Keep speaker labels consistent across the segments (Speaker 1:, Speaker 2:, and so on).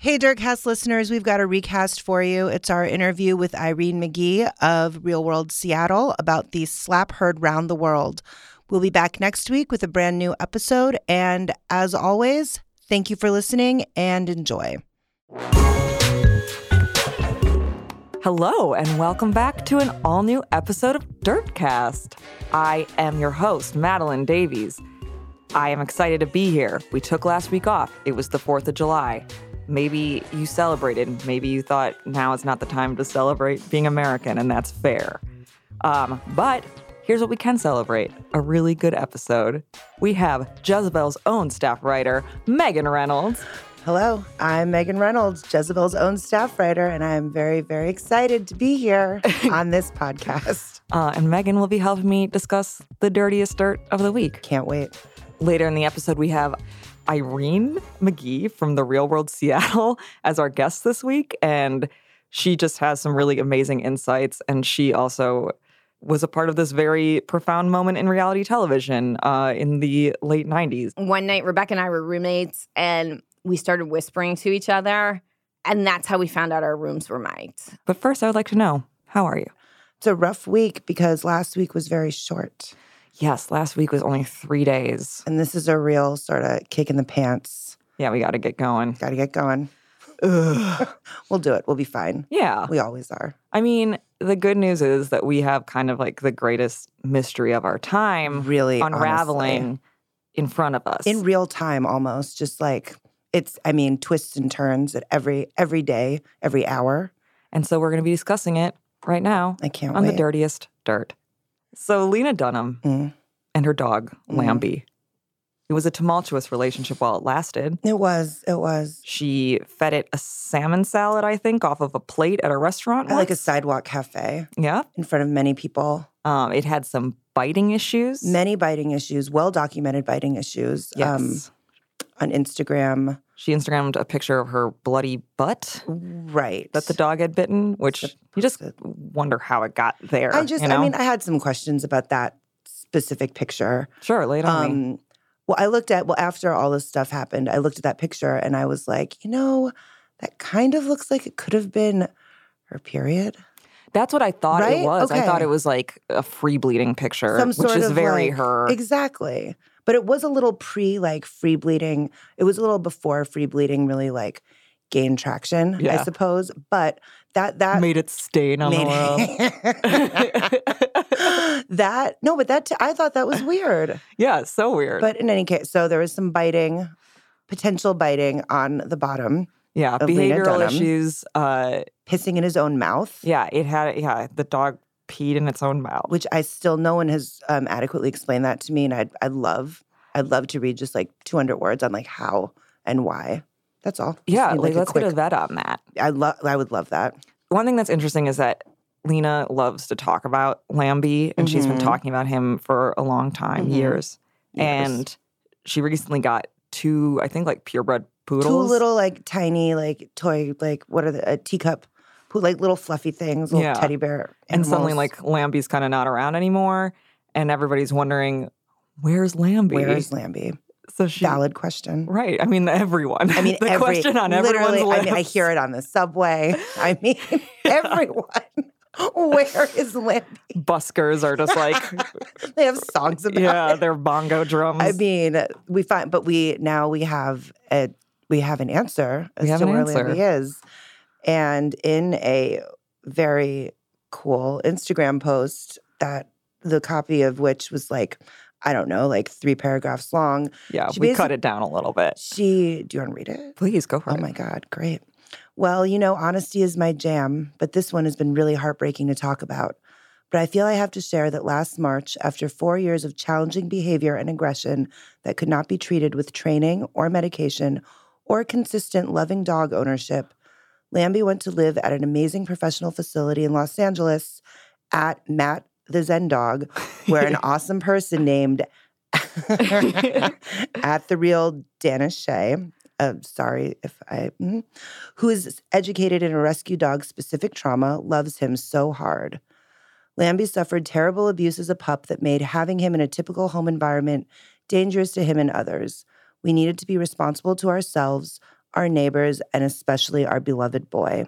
Speaker 1: Hey, Dirtcast listeners, we've got a recast for you. It's our interview with Irene McGee of Real World Seattle about the slap heard round the world. We'll be back next week with a brand new episode. And as always, thank you for listening and enjoy.
Speaker 2: Hello, and welcome back to an all new episode of Dirtcast. I am your host, Madeline Davies. I am excited to be here. We took last week off, it was the 4th of July. Maybe you celebrated. Maybe you thought now is not the time to celebrate being American, and that's fair. Um, but here's what we can celebrate a really good episode. We have Jezebel's own staff writer, Megan Reynolds.
Speaker 1: Hello, I'm Megan Reynolds, Jezebel's own staff writer, and I'm very, very excited to be here on this podcast.
Speaker 2: Uh, and Megan will be helping me discuss the dirtiest dirt of the week.
Speaker 1: Can't wait.
Speaker 2: Later in the episode, we have Irene McGee from the Real World Seattle as our guest this week. And she just has some really amazing insights. And she also was a part of this very profound moment in reality television uh, in the late 90s.
Speaker 3: One night, Rebecca and I were roommates and we started whispering to each other. And that's how we found out our rooms were mic'd.
Speaker 2: But first, I would like to know how are you?
Speaker 1: It's a rough week because last week was very short.
Speaker 2: Yes, last week was only three days.
Speaker 1: And this is a real sort of kick in the pants.
Speaker 2: Yeah, we got to get going.
Speaker 1: Got to get going. we'll do it. We'll be fine.
Speaker 2: Yeah.
Speaker 1: We always are.
Speaker 2: I mean, the good news is that we have kind of like the greatest mystery of our time
Speaker 1: Really
Speaker 2: unraveling
Speaker 1: honestly.
Speaker 2: in front of us.
Speaker 1: in real time almost. Just like it's I mean, twists and turns at every every day, every hour.
Speaker 2: and so we're going to be discussing it right now
Speaker 1: I can't
Speaker 2: on
Speaker 1: wait.
Speaker 2: the dirtiest dirt. So Lena Dunham
Speaker 1: Mm.
Speaker 2: and her dog,
Speaker 1: Mhm.
Speaker 2: Lambie. It was a tumultuous relationship while it lasted.
Speaker 1: It was. It was.
Speaker 2: She fed it a salmon salad, I think, off of a plate at a restaurant.
Speaker 1: Like a sidewalk cafe
Speaker 2: Yeah.
Speaker 1: in front of many people.
Speaker 2: Um, it had some biting issues.
Speaker 1: Many biting issues, well documented biting issues. um,
Speaker 2: Yes.
Speaker 1: On Instagram.
Speaker 2: she Instagrammed a picture of her bloody butt
Speaker 1: Right.
Speaker 2: that the dog had bitten, which you just wonder how it got there.
Speaker 1: I just
Speaker 2: you know?
Speaker 1: I mean, I had some questions about that specific picture.
Speaker 2: sure, lay it on me.
Speaker 1: Um, well, I looked at well after all this stuff happened, I looked at that picture and I was like, you know, that kind of looks like it could have been her period.
Speaker 2: That's what I thought
Speaker 1: right?
Speaker 2: it was. I thought it was like a free bleeding picture,
Speaker 1: Some
Speaker 2: which is very
Speaker 1: like-
Speaker 2: her.
Speaker 1: Exactly. But it was a little pre like free bleeding. It was a little before free bleeding really like gained traction, I suppose. But that that
Speaker 2: made it stain on the world.
Speaker 1: that no, but that t- I thought that was weird.
Speaker 2: yeah, so weird.
Speaker 1: But in any case, so there was some biting, potential biting on the bottom,
Speaker 2: yeah, behavioral
Speaker 1: Dunham.
Speaker 2: issues. Uh,
Speaker 1: pissing in his own mouth.
Speaker 2: yeah, it had. Yeah, the dog peed in its own mouth.
Speaker 1: which I still no one has um, adequately explained that to me, and I'd I'd love I'd love to read just like 200 words on like how and why. That's all.
Speaker 2: Yeah, like,
Speaker 1: a
Speaker 2: let's get a vet on that.
Speaker 1: I love I would love that.
Speaker 2: One thing that's interesting is that Lena loves to talk about Lambie, and she's been
Speaker 1: Mhm.
Speaker 2: talking about him for a long time,
Speaker 1: Mhm.
Speaker 2: years.
Speaker 1: Years.
Speaker 2: And she recently got two, I think, like purebred poodles.
Speaker 1: two little like tiny like toy like what are the a teacup, poo- like little fluffy things, little
Speaker 2: Yeah.
Speaker 1: teddy bear.
Speaker 2: and suddenly, like Lambie's kind of not around anymore, and everybody's wondering, "Where's Lambie?"
Speaker 1: where's Lambie?
Speaker 2: so she,
Speaker 1: Valid question.
Speaker 2: right? I mean, everyone.
Speaker 1: I mean,
Speaker 2: the
Speaker 1: every,
Speaker 2: question on
Speaker 1: literally.
Speaker 2: everyone's list.
Speaker 1: I mean, I hear it on the subway. I mean, everyone. Where is Lambie?
Speaker 2: Buskers are just like,
Speaker 1: They have songs about
Speaker 2: yeah,
Speaker 1: it.
Speaker 2: they're bongo drums.
Speaker 1: I mean, we find, but we now we have a we have an answer as
Speaker 2: We have
Speaker 1: to
Speaker 2: an
Speaker 1: where
Speaker 2: answer.
Speaker 1: Lambie is, and in a very cool Instagram post that the copy of which was like I don't know, like three paragraphs long.
Speaker 2: yeah, we cut it down a little bit.
Speaker 1: She, do you want to read it?
Speaker 2: Please go for
Speaker 1: Oh
Speaker 2: it.
Speaker 1: my God, great. Well, you know, honesty is my jam, but this one has been really heartbreaking to talk about. But I feel I have to share that last March, after four years of challenging behavior and aggression that could not be treated with training or medication or consistent loving dog ownership, Lambie went to live at an amazing professional facility in Los Angeles at Matt the Zen Dog, where an awesome person named at the real Danish Shea, uh, sorry if I, mm, who is educated in a rescue dog specific trauma, loves him so hard. Lambie suffered terrible abuse as a pup that made having him in a typical home environment dangerous to him and others. We needed to be responsible to ourselves, our neighbors, and especially our beloved boy.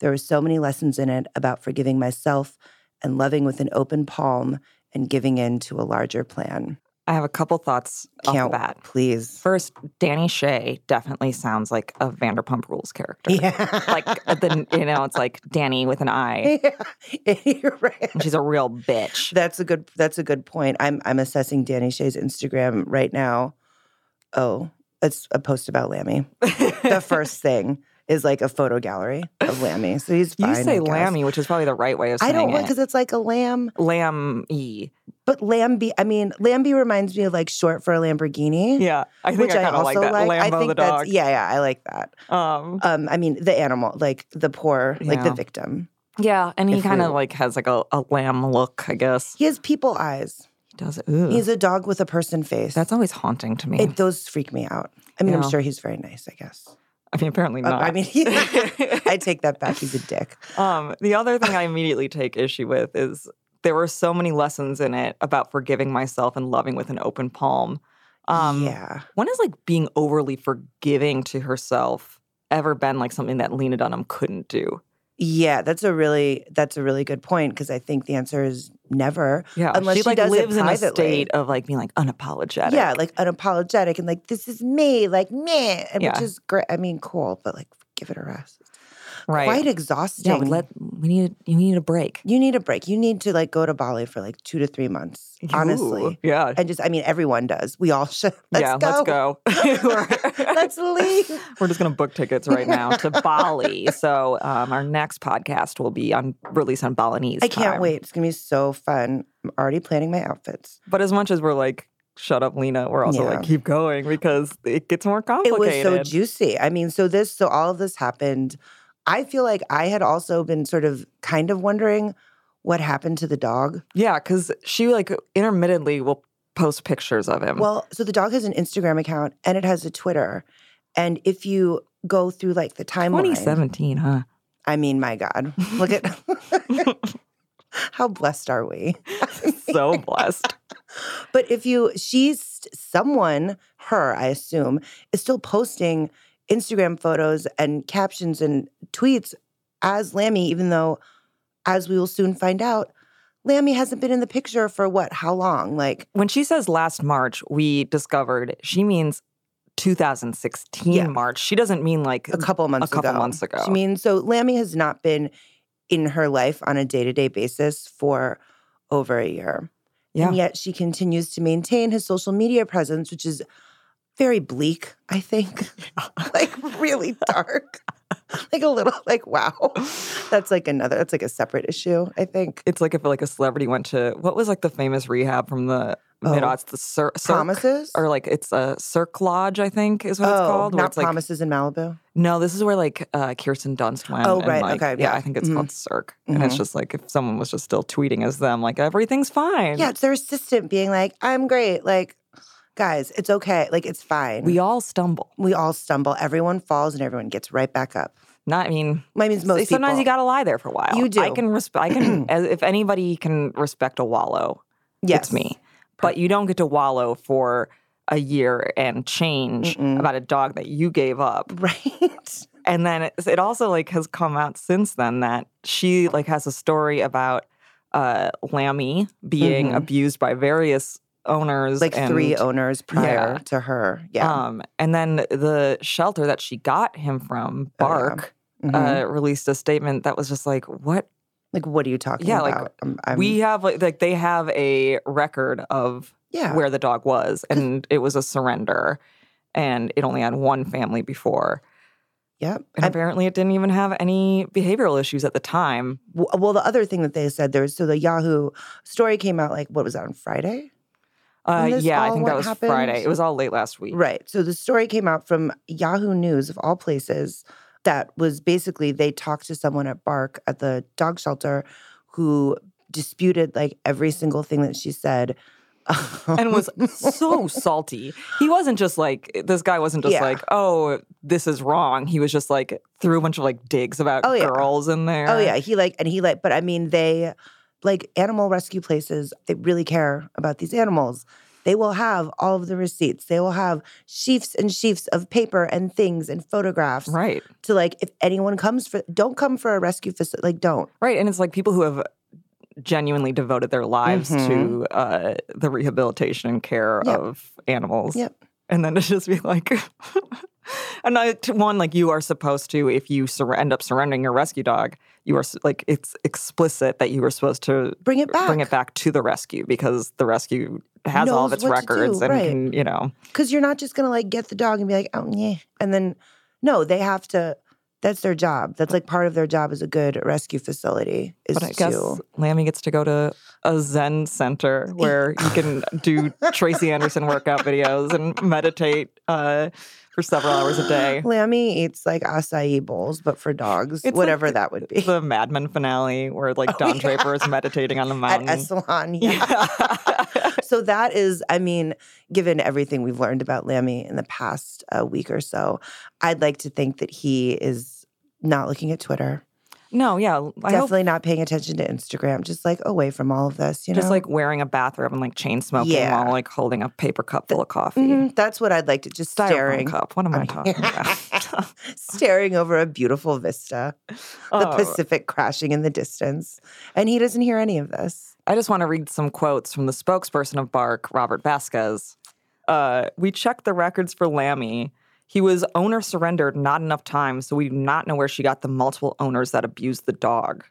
Speaker 1: There were so many lessons in it about forgiving myself and loving with an open palm and giving in to a larger plan.
Speaker 2: I have a couple thoughts off
Speaker 1: Can't
Speaker 2: the bat.
Speaker 1: please.
Speaker 2: First, Danny Shay definitely sounds like a Vanderpump Rules character.
Speaker 1: Yeah.
Speaker 2: Like uh, the you know, it's like Danny with an I,
Speaker 1: yeah. You're right.
Speaker 2: and she's a real bitch.
Speaker 1: That's a good that's a good point. I'm I'm assessing Danny Shay's Instagram right now. Oh, it's a post about Lammy. The first thing is like a photo gallery of Lammy. So he's
Speaker 2: You say
Speaker 1: I.
Speaker 2: Lammy, which is probably the right way of
Speaker 1: I
Speaker 2: saying
Speaker 1: don't want
Speaker 2: it.
Speaker 1: because it's like a lamb,
Speaker 2: Lamb E.
Speaker 1: but Lambie. I mean, Lambie reminds me of like short for a Lamborghini.
Speaker 2: Yeah, I think
Speaker 1: which
Speaker 2: I
Speaker 1: I, also
Speaker 2: like that.
Speaker 1: I
Speaker 2: Lambo
Speaker 1: think
Speaker 2: the
Speaker 1: that's
Speaker 2: dog.
Speaker 1: yeah, yeah, I like that.
Speaker 2: Um,
Speaker 1: Um, I mean, the animal, like the poor, like the victim.
Speaker 2: yeah, and he kind of like has like a, a lamb look, I guess.
Speaker 1: He has people eyes.
Speaker 2: Does.
Speaker 1: He's a dog with a person face.
Speaker 2: that's always haunting to me.
Speaker 1: it, those freak me out. I mean,
Speaker 2: Yeah.
Speaker 1: I'm sure he's very nice. I guess.
Speaker 2: I mean, apparently
Speaker 1: Uh,
Speaker 2: not.
Speaker 1: I mean, I take that back. He's a dick.
Speaker 2: Um, the other thing I immediately take issue with is there were so many lessons in it about forgiving myself and loving with an open palm. Um,
Speaker 1: yeah.
Speaker 2: When has like being overly forgiving to herself ever been like something that Lena Dunham couldn't do?
Speaker 1: Yeah, that's a really that's a really good point because I think the answer is never.
Speaker 2: Yeah,
Speaker 1: Unless
Speaker 2: she
Speaker 1: she
Speaker 2: like lives in a state of like being like unapologetic.
Speaker 1: Yeah, like unapologetic and like this is me, like me,
Speaker 2: Yeah.
Speaker 1: which is great. I mean, cool, but like give it a rest.
Speaker 2: Right.
Speaker 1: Quite exhausting.
Speaker 2: yeah, let we need you need a break.
Speaker 1: you need a break. You need to like go to Bali for like two to three months. Honestly,
Speaker 2: Ooh, yeah,
Speaker 1: and just I mean, everyone does. We all should. Let's
Speaker 2: yeah.
Speaker 1: go.
Speaker 2: Let's go.
Speaker 1: Let's leave.
Speaker 2: We're just going to book tickets right now to Bali. So um, our next podcast will be on release on Balinese.
Speaker 1: I can't
Speaker 2: time.
Speaker 1: wait. It's gonna be so fun. I'm already planning my outfits.
Speaker 2: But as much as we're like, shut up, Lena, we're also
Speaker 1: Yeah.
Speaker 2: like, keep going because it gets more complicated
Speaker 1: It was so juicy. I mean, so this, so all of this happened. I feel like I had also been sort of kind of wondering what happened to the dog.
Speaker 2: yeah, because she like intermittently will post pictures of him.
Speaker 1: Well, so the dog has an Instagram account and it has a Twitter. And if you go through like the timeline,
Speaker 2: 2017, huh?
Speaker 1: I mean, my God, look at how blessed are we?
Speaker 2: so blessed.
Speaker 1: But if you, she's someone, her, I assume, is still posting Instagram photos and captions and tweets as Lammy, even though, as we will soon find out, Lammy hasn't been in the picture for what, how long? Like,
Speaker 2: When she says last March, we discovered she means 2016
Speaker 1: Yeah.
Speaker 2: March. She doesn't mean like
Speaker 1: a couple months
Speaker 2: couple
Speaker 1: ago.
Speaker 2: months ago.
Speaker 1: I mean, so Lammy has not been in her life on a day to day basis for over a year.
Speaker 2: Yeah.
Speaker 1: And yet she continues to maintain his social media presence, which is very bleak, I think. like really dark. like a little like wow. That's like another that's like a separate issue, I think.
Speaker 2: It's like if like a celebrity went to what was like the famous rehab from the
Speaker 1: Oh.
Speaker 2: mid aughts, the Cir-
Speaker 1: Promises?
Speaker 2: or like it's a Cirque Lodge, I think is what it's
Speaker 1: oh,
Speaker 2: called.
Speaker 1: not
Speaker 2: it's like,
Speaker 1: promises in Malibu.
Speaker 2: No, this is where like uh, Kirsten Dunst went.
Speaker 1: Oh, right,
Speaker 2: like,
Speaker 1: okay,
Speaker 2: yeah,
Speaker 1: yeah.
Speaker 2: I think it's
Speaker 1: Mhm.
Speaker 2: called Cirque, and it's
Speaker 1: Mhm.
Speaker 2: just like if someone was just still tweeting as them, like everything's fine.
Speaker 1: Yeah, it's their assistant being like, I'm great. Like, guys, it's okay. Like, it's fine.
Speaker 2: we all stumble.
Speaker 1: we all stumble. Everyone falls and everyone gets right back up.
Speaker 2: Not, I mean,
Speaker 1: I mean, most
Speaker 2: sometimes
Speaker 1: people.
Speaker 2: you got to lie there for a while.
Speaker 1: You do.
Speaker 2: I can respect. I can. as, if anybody can respect a wallow,
Speaker 1: yes.
Speaker 2: it's me. But you don't get to wallow for a year and change
Speaker 1: Mm-mm.
Speaker 2: about a dog that you gave up.
Speaker 1: Right.
Speaker 2: And then it, it also like has come out since then that she like has a story about uh Lammy being
Speaker 1: Mhm.
Speaker 2: abused by various owners
Speaker 1: like
Speaker 2: and,
Speaker 1: three owners prior
Speaker 2: Yeah.
Speaker 1: to her. Yeah.
Speaker 2: Um and then the shelter that she got him from,
Speaker 1: Oh, yeah.
Speaker 2: Bark,
Speaker 1: Mhm.
Speaker 2: uh released a statement that was just like, what
Speaker 1: like, what are you talking
Speaker 2: yeah, like,
Speaker 1: about? I'm, I'm,
Speaker 2: we have like, like they have a record of
Speaker 1: yeah.
Speaker 2: where the dog was and it was a surrender and it only had one family before.
Speaker 1: Yep.
Speaker 2: And
Speaker 1: I-
Speaker 2: apparently it didn't even have any behavioral issues at the time.
Speaker 1: well, the other thing that they said there, so the Yahoo story came out like, what was that, on Friday?
Speaker 2: Uh, yeah, I think that was
Speaker 1: happened?
Speaker 2: Friday. It was all late last week.
Speaker 1: Right. So the story came out from Yahoo News, of all places, that was basically they talked to someone at Bark at the dog shelter who disputed like every single thing that she said.
Speaker 2: And was so salty. He wasn't just like this guy wasn't just
Speaker 1: Yeah.
Speaker 2: like, oh, this is wrong. He was just like threw a bunch of like digs about
Speaker 1: Oh, yeah.
Speaker 2: girls in there.
Speaker 1: Oh yeah, he like and he like, but I mean, they like animal rescue places. They really care about these animals. They will have all of the receipts. They will have sheafs and sheafs of paper and things and photographs
Speaker 2: Right.
Speaker 1: to like if anyone comes for don't come for a rescue facility. Like don't.
Speaker 2: Right. And it's like people who have genuinely devoted their lives
Speaker 1: Mhm.
Speaker 2: to uh, the rehabilitation and care
Speaker 1: Yep.
Speaker 2: of animals.
Speaker 1: Yep.
Speaker 2: And then to just be like, and I, one, like you are supposed to, if you sur- end up surrendering your rescue dog, you are like, it's explicit that you were supposed to
Speaker 1: Bring it back.
Speaker 2: bring it back to the rescue because the rescue has all of its
Speaker 1: to do,
Speaker 2: records and
Speaker 1: right.
Speaker 2: can, you know,
Speaker 1: Because you're not just gonna like get the dog and be like, oh yeah. And then no, they have to that's their job. That's like part of their job as a good rescue facility is
Speaker 2: But I
Speaker 1: to
Speaker 2: guess Lammy gets to go to a Zen center where you can do Tracy Anderson workout videos and meditate uh, for several hours a day.
Speaker 1: Lammy eats like acai bowls, but for dogs,
Speaker 2: It's
Speaker 1: whatever
Speaker 2: like
Speaker 1: that would be.
Speaker 2: The Mad Men finale where like
Speaker 1: Oh,
Speaker 2: Don
Speaker 1: yeah.
Speaker 2: Draper is meditating on the
Speaker 1: At
Speaker 2: mountain.
Speaker 1: Esalen, yeah.
Speaker 2: Yeah.
Speaker 1: so that is, I mean, given everything we've learned about Lammy in the past uh, week or so, I'd like to think that he is not looking at Twitter,
Speaker 2: no, yeah. I hope
Speaker 1: definitely not paying attention to Instagram, just like away from all of this, you know?
Speaker 2: just like wearing a bathrobe and like chain smoking
Speaker 1: Yeah.
Speaker 2: while like holding a paper cup full of coffee.
Speaker 1: Mhm, that's what I'd like to just
Speaker 2: Styrofoam
Speaker 1: staring,
Speaker 2: cup. What am I talking about?
Speaker 1: staring over a beautiful vista, the
Speaker 2: Oh.
Speaker 1: Pacific crashing in the distance, and he doesn't hear any of this.
Speaker 2: I just want to read some quotes from the spokesperson of Bark, Robert Vasquez. Uh, we checked the records for Lammy. He was owner surrendered not enough times, so we do not know where she got the multiple owners that abused the dog.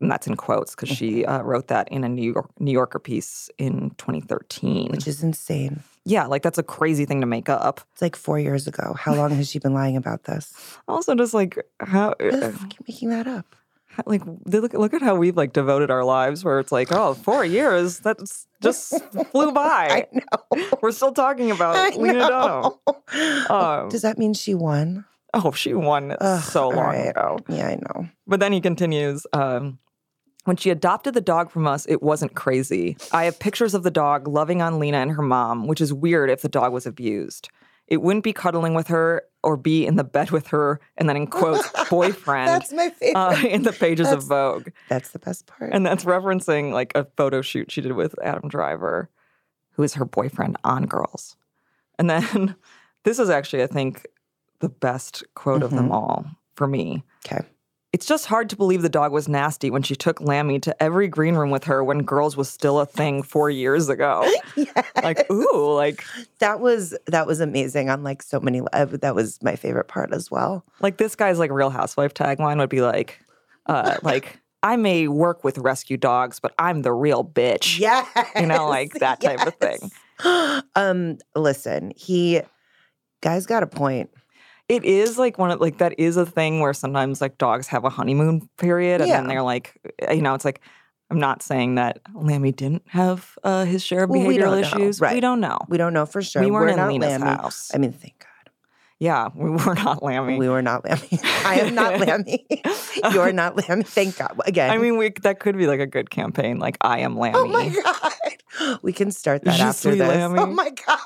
Speaker 2: And that's in quotes because she uh, wrote that in a New, York, New Yorker piece in 2013.
Speaker 1: Which is insane.
Speaker 2: yeah, like that's a crazy thing to make up.
Speaker 1: It's like four years ago. How long has she been lying about this?
Speaker 2: Also, just like how, uh,
Speaker 1: are making that up?
Speaker 2: Like they look look at how we've like devoted our lives, where it's like, oh, four years that's just flew by.
Speaker 1: I know.
Speaker 2: We're still talking about
Speaker 1: I
Speaker 2: Lena Dunham.
Speaker 1: know.
Speaker 2: Um,
Speaker 1: Does that mean she won?
Speaker 2: Oh, she won
Speaker 1: Ugh,
Speaker 2: so long
Speaker 1: right.
Speaker 2: ago.
Speaker 1: Yeah, I know.
Speaker 2: But then he continues. Um, when she adopted the dog from us, it wasn't crazy. I have pictures of the dog loving on Lena and her mom, which is weird if the dog was abused. It wouldn't be cuddling with her or be in the bed with her, and then in quotes, boyfriend,
Speaker 1: That's my favorite.
Speaker 2: uh, in the pages of Vogue.
Speaker 1: That's the best part.
Speaker 2: And that's referencing like a photo shoot she did with Adam Driver, who is her boyfriend on Girls. And then this is actually, I think, the best quote of them all for me.
Speaker 1: okay.
Speaker 2: It's just hard to believe the dog was nasty when she took Lammy to every green room with her when Girls was still a thing four years ago.
Speaker 1: Yeah.
Speaker 2: Like, ooh, like,
Speaker 1: That was that was amazing on like so many. Uh, that was my favorite part as well.
Speaker 2: like this guy's like Real Housewife tagline would be like, uh, like I may work with rescue dogs, but I'm the real bitch.
Speaker 1: Yeah,
Speaker 2: You know, like that type of thing.
Speaker 1: um, listen, he guy's got a point.
Speaker 2: It is like one of like that is a thing where sometimes like dogs have a honeymoon period and then they're like you know it's like I'm not saying that Lammy didn't have uh, his share of
Speaker 1: Well, we
Speaker 2: behavioral
Speaker 1: don't
Speaker 2: issues.
Speaker 1: right.
Speaker 2: We don't know.
Speaker 1: We don't know for sure.
Speaker 2: We weren't
Speaker 1: We're
Speaker 2: in
Speaker 1: not
Speaker 2: Lena's
Speaker 1: Lammy.
Speaker 2: house.
Speaker 1: I mean, thank God.
Speaker 2: Yeah, we were not Lammy.
Speaker 1: We were not Lammy. I am not Lammy. You're not Lammy. Thank God. Again.
Speaker 2: I mean, we that could be like a good campaign. Like I am Lammy.
Speaker 1: oh my God. We can start that
Speaker 2: Je
Speaker 1: after this.
Speaker 2: Lammy.
Speaker 1: Oh my God.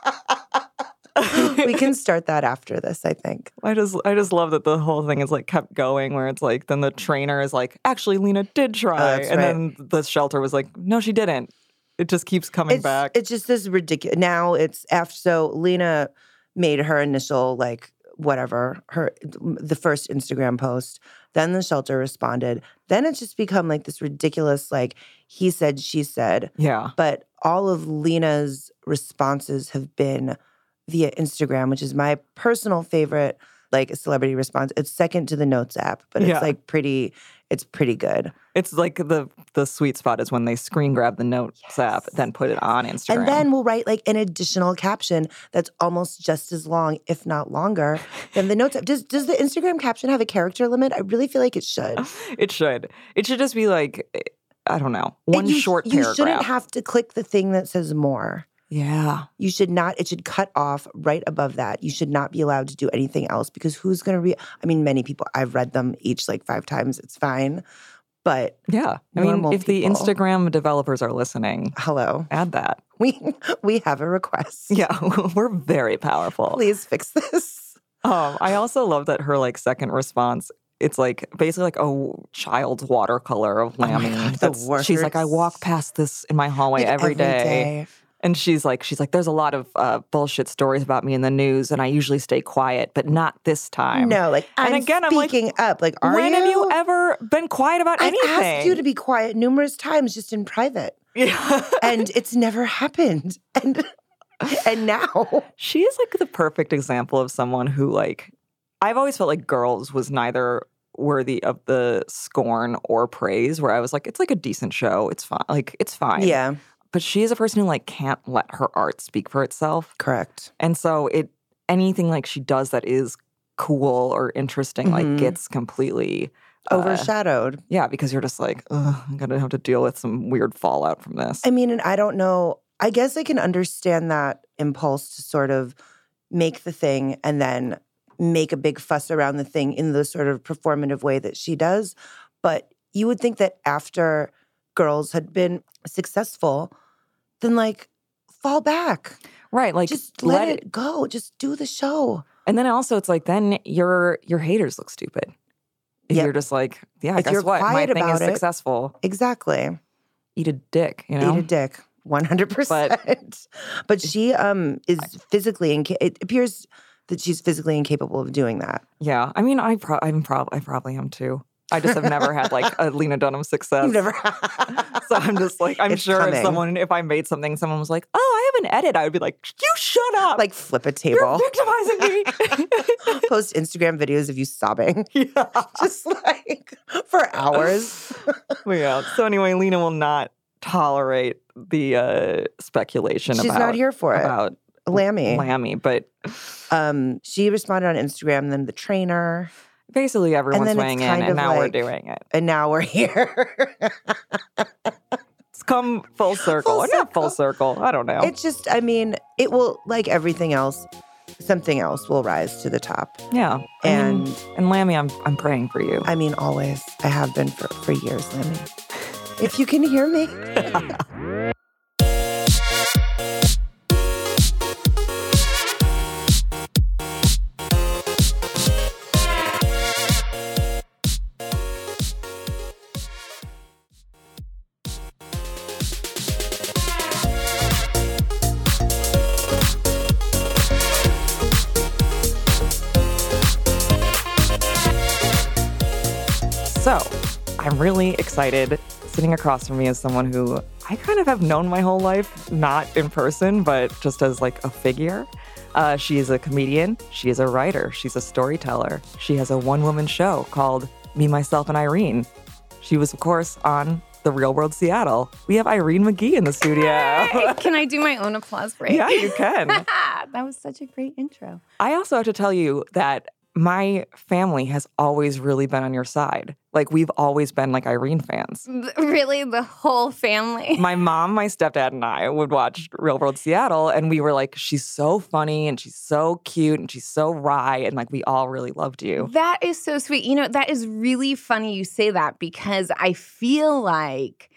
Speaker 1: we can start that after this, I think.
Speaker 2: I just I just love that the whole thing is like kept going where it's like then the trainer is like actually Lena did try
Speaker 1: Oh,
Speaker 2: and
Speaker 1: right.
Speaker 2: then the shelter was like no she didn't. It just keeps coming
Speaker 1: It's,
Speaker 2: back.
Speaker 1: it's just this ridiculous. Now it's after, so Lena made her initial, like, whatever, her, the first Instagram post. Then the shelter responded. Then it's just become like this ridiculous, like, he said, she said.
Speaker 2: yeah.
Speaker 1: but all of Lena's responses have been via Instagram, which is my personal favorite, like celebrity response. It's second to the Notes app, but it's
Speaker 2: Yeah.
Speaker 1: like pretty, it's pretty good.
Speaker 2: It's like the the sweet spot is when they screen grab the notes app, then put it on Instagram.
Speaker 1: And then we'll write like an additional caption that's almost just as long, if not longer, than the Notes app. Does does the Instagram caption have a character limit? I really feel like it should.
Speaker 2: it should. It should just be like I don't know, one
Speaker 1: you,
Speaker 2: short paragraph.
Speaker 1: You shouldn't have to click the thing that says more.
Speaker 2: Yeah.
Speaker 1: You should not, it should cut off right above that. You should not be allowed to do anything else because who's going to read? I mean, many people, I've read them each like five times. It's fine. But
Speaker 2: Yeah. I mean, if the. Instagram developers are listening,
Speaker 1: hello,
Speaker 2: add that.
Speaker 1: we we have a request.
Speaker 2: Yeah, we're very powerful.
Speaker 1: Please fix this.
Speaker 2: Um, I also love that her like second response. It's like basically like a child's watercolor of
Speaker 1: Oh
Speaker 2: Lammy.
Speaker 1: God,
Speaker 2: That's- she's like, I walk past this in my hallway
Speaker 1: Like,
Speaker 2: every day. And she's like, she's like, there's a lot of uh, bullshit stories about me in the news, and I usually stay quiet, but not this time.
Speaker 1: No, like
Speaker 2: And
Speaker 1: I'm
Speaker 2: again, I'm like,
Speaker 1: speaking up. Like, are
Speaker 2: when
Speaker 1: you?
Speaker 2: have you ever been quiet about anything?
Speaker 1: I've
Speaker 2: anything?
Speaker 1: asked you to be quiet numerous times, just in private,
Speaker 2: Yeah.
Speaker 1: and it's never happened. And and now,
Speaker 2: she is like the perfect example of someone who, like, I've always felt like girls was neither worthy of the scorn or praise. Where I was like, it's like a decent show. It's fine. Like, it's fine.
Speaker 1: yeah,
Speaker 2: But she is a person who like can't let her art speak for itself.
Speaker 1: correct.
Speaker 2: And so it anything like she does that is cool or interesting
Speaker 1: Mhm.
Speaker 2: like gets completely uh,
Speaker 1: Overshadowed.
Speaker 2: yeah, because you're just like, Ugh, I'm gonna have to deal with some weird fallout from this.
Speaker 1: I mean, and I don't know. I guess I can understand that impulse to sort of make the thing and then make a big fuss around the thing in the sort of performative way that she does. But you would think that after girls had been successful, then like fall back.
Speaker 2: right, like
Speaker 1: just let, it, go. Just do the show.
Speaker 2: And then also it's like then your your haters look stupid. If
Speaker 1: Yep.
Speaker 2: you're just like, yeah,
Speaker 1: If
Speaker 2: guess
Speaker 1: you're
Speaker 2: what? My thing is
Speaker 1: about it-
Speaker 2: successful.
Speaker 1: Exactly.
Speaker 2: Eat a dick, you know?
Speaker 1: Eat a dick. 100%. But, she um is physically inca- it appears that she's physically incapable of doing that.
Speaker 2: yeah. I mean, I pro- I'm prob I probably am too. I just have never had like a Lena Dunham success.
Speaker 1: Never
Speaker 2: So I'm just like, I'm
Speaker 1: It's
Speaker 2: sure
Speaker 1: coming.
Speaker 2: if someone, if I made something, someone was like, "Oh, I have an edit," I would be like, "You shut up!
Speaker 1: like flip a table.
Speaker 2: you're victimizing me."
Speaker 1: Post Instagram videos of you sobbing.
Speaker 2: yeah.
Speaker 1: Just like for hours.
Speaker 2: Well, yeah. So anyway, Lena will not tolerate the uh, speculation
Speaker 1: She's
Speaker 2: about
Speaker 1: not here for it.
Speaker 2: about
Speaker 1: Lammy.
Speaker 2: Lammy, but
Speaker 1: Um, she responded on Instagram, then the trainer,
Speaker 2: basically everyone's
Speaker 1: then it's
Speaker 2: weighing in, and
Speaker 1: of
Speaker 2: now we're doing it.
Speaker 1: and now we're here.
Speaker 2: It's come full circle,
Speaker 1: Full
Speaker 2: or not full circle. I don't know.
Speaker 1: it's just, I mean, it will like everything else. Something else will rise to the top.
Speaker 2: yeah, I
Speaker 1: And
Speaker 2: mean, and Lammy, I'm I'm praying for you.
Speaker 1: I mean, always. I have been for, for years, Lammy. If you can hear me.
Speaker 2: really excited. Sitting across from me is someone who I kind of have known my whole life, not in person, but just as like a figure. Uh, she is a comedian. She is a writer. She's a storyteller. She has a one woman show called Me, Myself, and Irene. She was, of course, on The Real World Seattle. We have Irene McGee in the studio.
Speaker 3: Can I do my own applause break?
Speaker 2: yeah, you can.
Speaker 3: that was such a great intro.
Speaker 2: I also have to tell you that my family has always really been on your side. Like, we've always been like Irene fans.
Speaker 3: Really, the whole family.
Speaker 2: my mom, my stepdad, and I would watch Real World Seattle, and we were like, she's so funny and she's so cute and she's so wry, and like we all really loved you.
Speaker 3: That is so sweet. You know, that is really funny you say that because I feel like,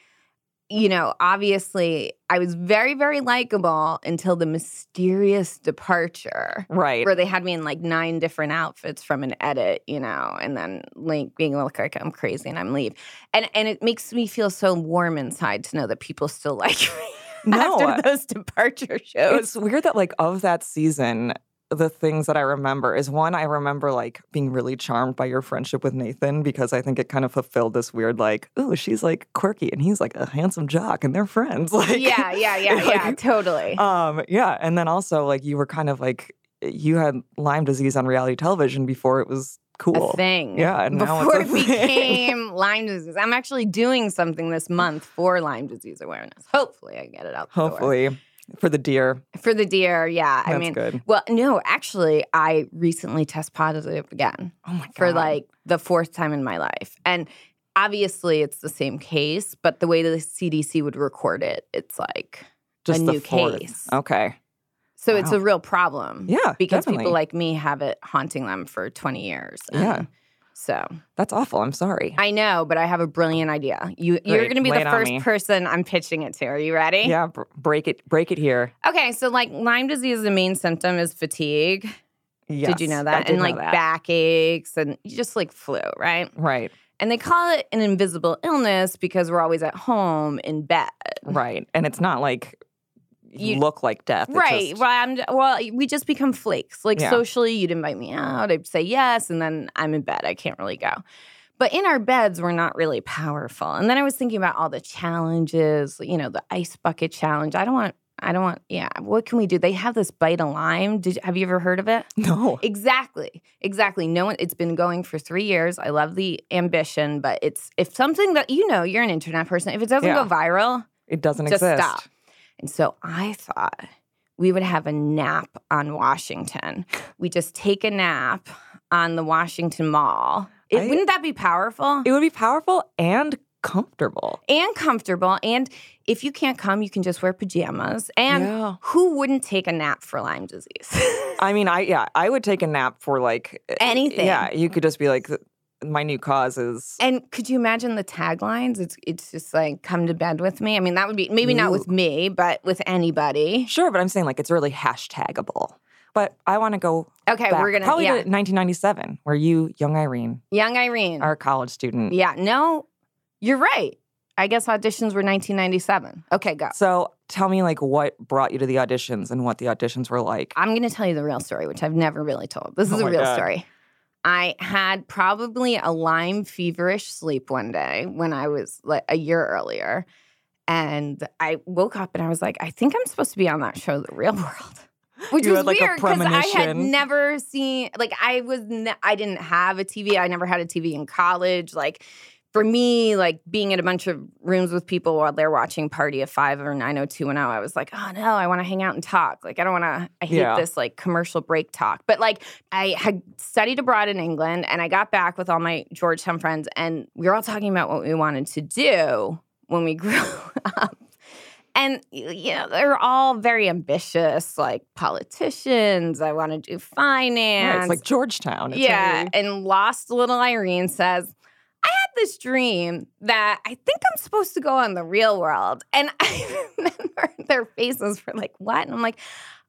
Speaker 3: you know, obviously I was very, very likable until the mysterious departure.
Speaker 2: Right.
Speaker 3: Where they had me in like nine different outfits from an edit, you know, and then like being look like I'm crazy and I'm leave. And and it makes me feel so warm inside to know that people still like me
Speaker 2: No,
Speaker 3: after uh those departure shows.
Speaker 2: It's weird that like of that season, the things that I remember is one, I remember like being really charmed by your friendship with Nathan because I think it kind of fulfilled this weird like, oh, she's like quirky and he's like a handsome jock and they're friends. Like
Speaker 3: yeah, yeah, yeah,
Speaker 2: like,
Speaker 3: yeah, totally.
Speaker 2: Um, yeah, and then also like you were kind of like you had Lyme disease on reality television before it was cool.
Speaker 3: a thing.
Speaker 2: Yeah,
Speaker 3: before it became Lyme disease. I'm actually doing something this month for Lyme disease awareness. Hopefully, I get it out. the door.
Speaker 2: For the deer.
Speaker 3: for the deer. Yeah,
Speaker 2: That's
Speaker 3: I mean,
Speaker 2: good.
Speaker 3: well, no, actually, I recently test positive again
Speaker 2: Oh my god.
Speaker 3: for like the fourth time in my life, and obviously, it's the same case, but the way the CDC would record it, it's like
Speaker 2: just
Speaker 3: a new
Speaker 2: fourth.
Speaker 3: case.
Speaker 2: Okay.
Speaker 3: so it's a real problem.
Speaker 2: Yeah.
Speaker 3: because
Speaker 2: definitely.
Speaker 3: people like me have it haunting them for 20 years.
Speaker 2: Yeah.
Speaker 3: So
Speaker 2: That's awful. I'm sorry.
Speaker 3: I know, but I have a brilliant idea. You you're going to be
Speaker 2: Lay
Speaker 3: the first person I'm pitching it to. Are you ready?
Speaker 2: yeah, br- break it break it here.
Speaker 3: Okay, so like Lyme disease, the main symptom is fatigue.
Speaker 2: Yes,
Speaker 3: Did you know that? and
Speaker 2: know
Speaker 3: like
Speaker 2: that.
Speaker 3: back aches and just like flu, right?
Speaker 2: Right.
Speaker 3: And they call it an invisible illness because we're always at home in bed.
Speaker 2: Right. And it's not like you, look like death.
Speaker 3: Right.
Speaker 2: just-
Speaker 3: well, I'm well, we just become flakes. Like
Speaker 2: Yeah.
Speaker 3: socially, you'd invite me out, I'd say yes, and then I'm in bed. I can't really go. But in our beds, we're not really powerful. And then I was thinking about all the challenges, you know, the ice bucket challenge. I don't want I don't want, yeah. What can we do? They have this bite of lime. Did have you ever heard of it?
Speaker 2: No.
Speaker 3: Exactly. Exactly. No one it's been going for three years. I love the ambition, but it's if something that you know, you're an internet person, if it doesn't
Speaker 2: Yeah.
Speaker 3: go viral,
Speaker 2: It doesn't
Speaker 3: Just
Speaker 2: exist.
Speaker 3: stop. And so I thought we would have a nap on Washington. We just take a nap on the Washington Mall. It,
Speaker 2: I-
Speaker 3: wouldn't that be powerful
Speaker 2: It would be powerful and comfortable.
Speaker 3: and comfortable? And if you can't come, you can just wear pajamas. And
Speaker 2: Yeah.
Speaker 3: who wouldn't take a nap for Lyme disease?
Speaker 2: I mean, I yeah, I would take a nap for like eh,
Speaker 3: Anything.
Speaker 2: Yeah, you could just be like, my new cause is
Speaker 3: And could you imagine the taglines? It's it's just like come to bed with me. I mean, that would be maybe not with me, but with anybody.
Speaker 2: sure, but I'm saying like it's really hashtagable. But I want to go
Speaker 3: Okay,
Speaker 2: back,
Speaker 3: we're gonna
Speaker 2: probably
Speaker 3: yeah.
Speaker 2: to 1997, where you, young Irene,
Speaker 3: Young Irene.
Speaker 2: are a college student.
Speaker 3: yeah, no, you're right. I guess auditions were 1997. Okay, go.
Speaker 2: So tell me like what brought you to the auditions and what the auditions were like.
Speaker 3: I'm going to tell you the real story, which I've never really told. This
Speaker 2: Oh
Speaker 3: is a real
Speaker 2: God.
Speaker 3: story. I had probably a Lyme feverish sleep one day when I was like a year earlier. And I woke up and I was like, I think I'm supposed to be on that show, The Real World. Which
Speaker 2: You
Speaker 3: was
Speaker 2: like,
Speaker 3: weird because I had never seen, like, I was, ne- I didn't have a TV. I never had a TV in college. Like, for me, like being in a bunch of rooms with people while they're watching Party of Five or 90210, I was like, oh no, I want to hang out and talk. Like, I don't want to, I hate
Speaker 2: Yeah.
Speaker 3: this like commercial break talk. But like, I had studied abroad in England and I got back with all my Georgetown friends and we were all talking about what we wanted to do when we grew up. And you know, they're all very ambitious, like politicians. I want to do finance.
Speaker 2: Right, it's like Georgetown. It's
Speaker 3: Yeah,
Speaker 2: really-
Speaker 3: and lost little Irene says, I had this dream that I think I'm supposed to go on the real world. And I remember their faces were like, what? And I'm like,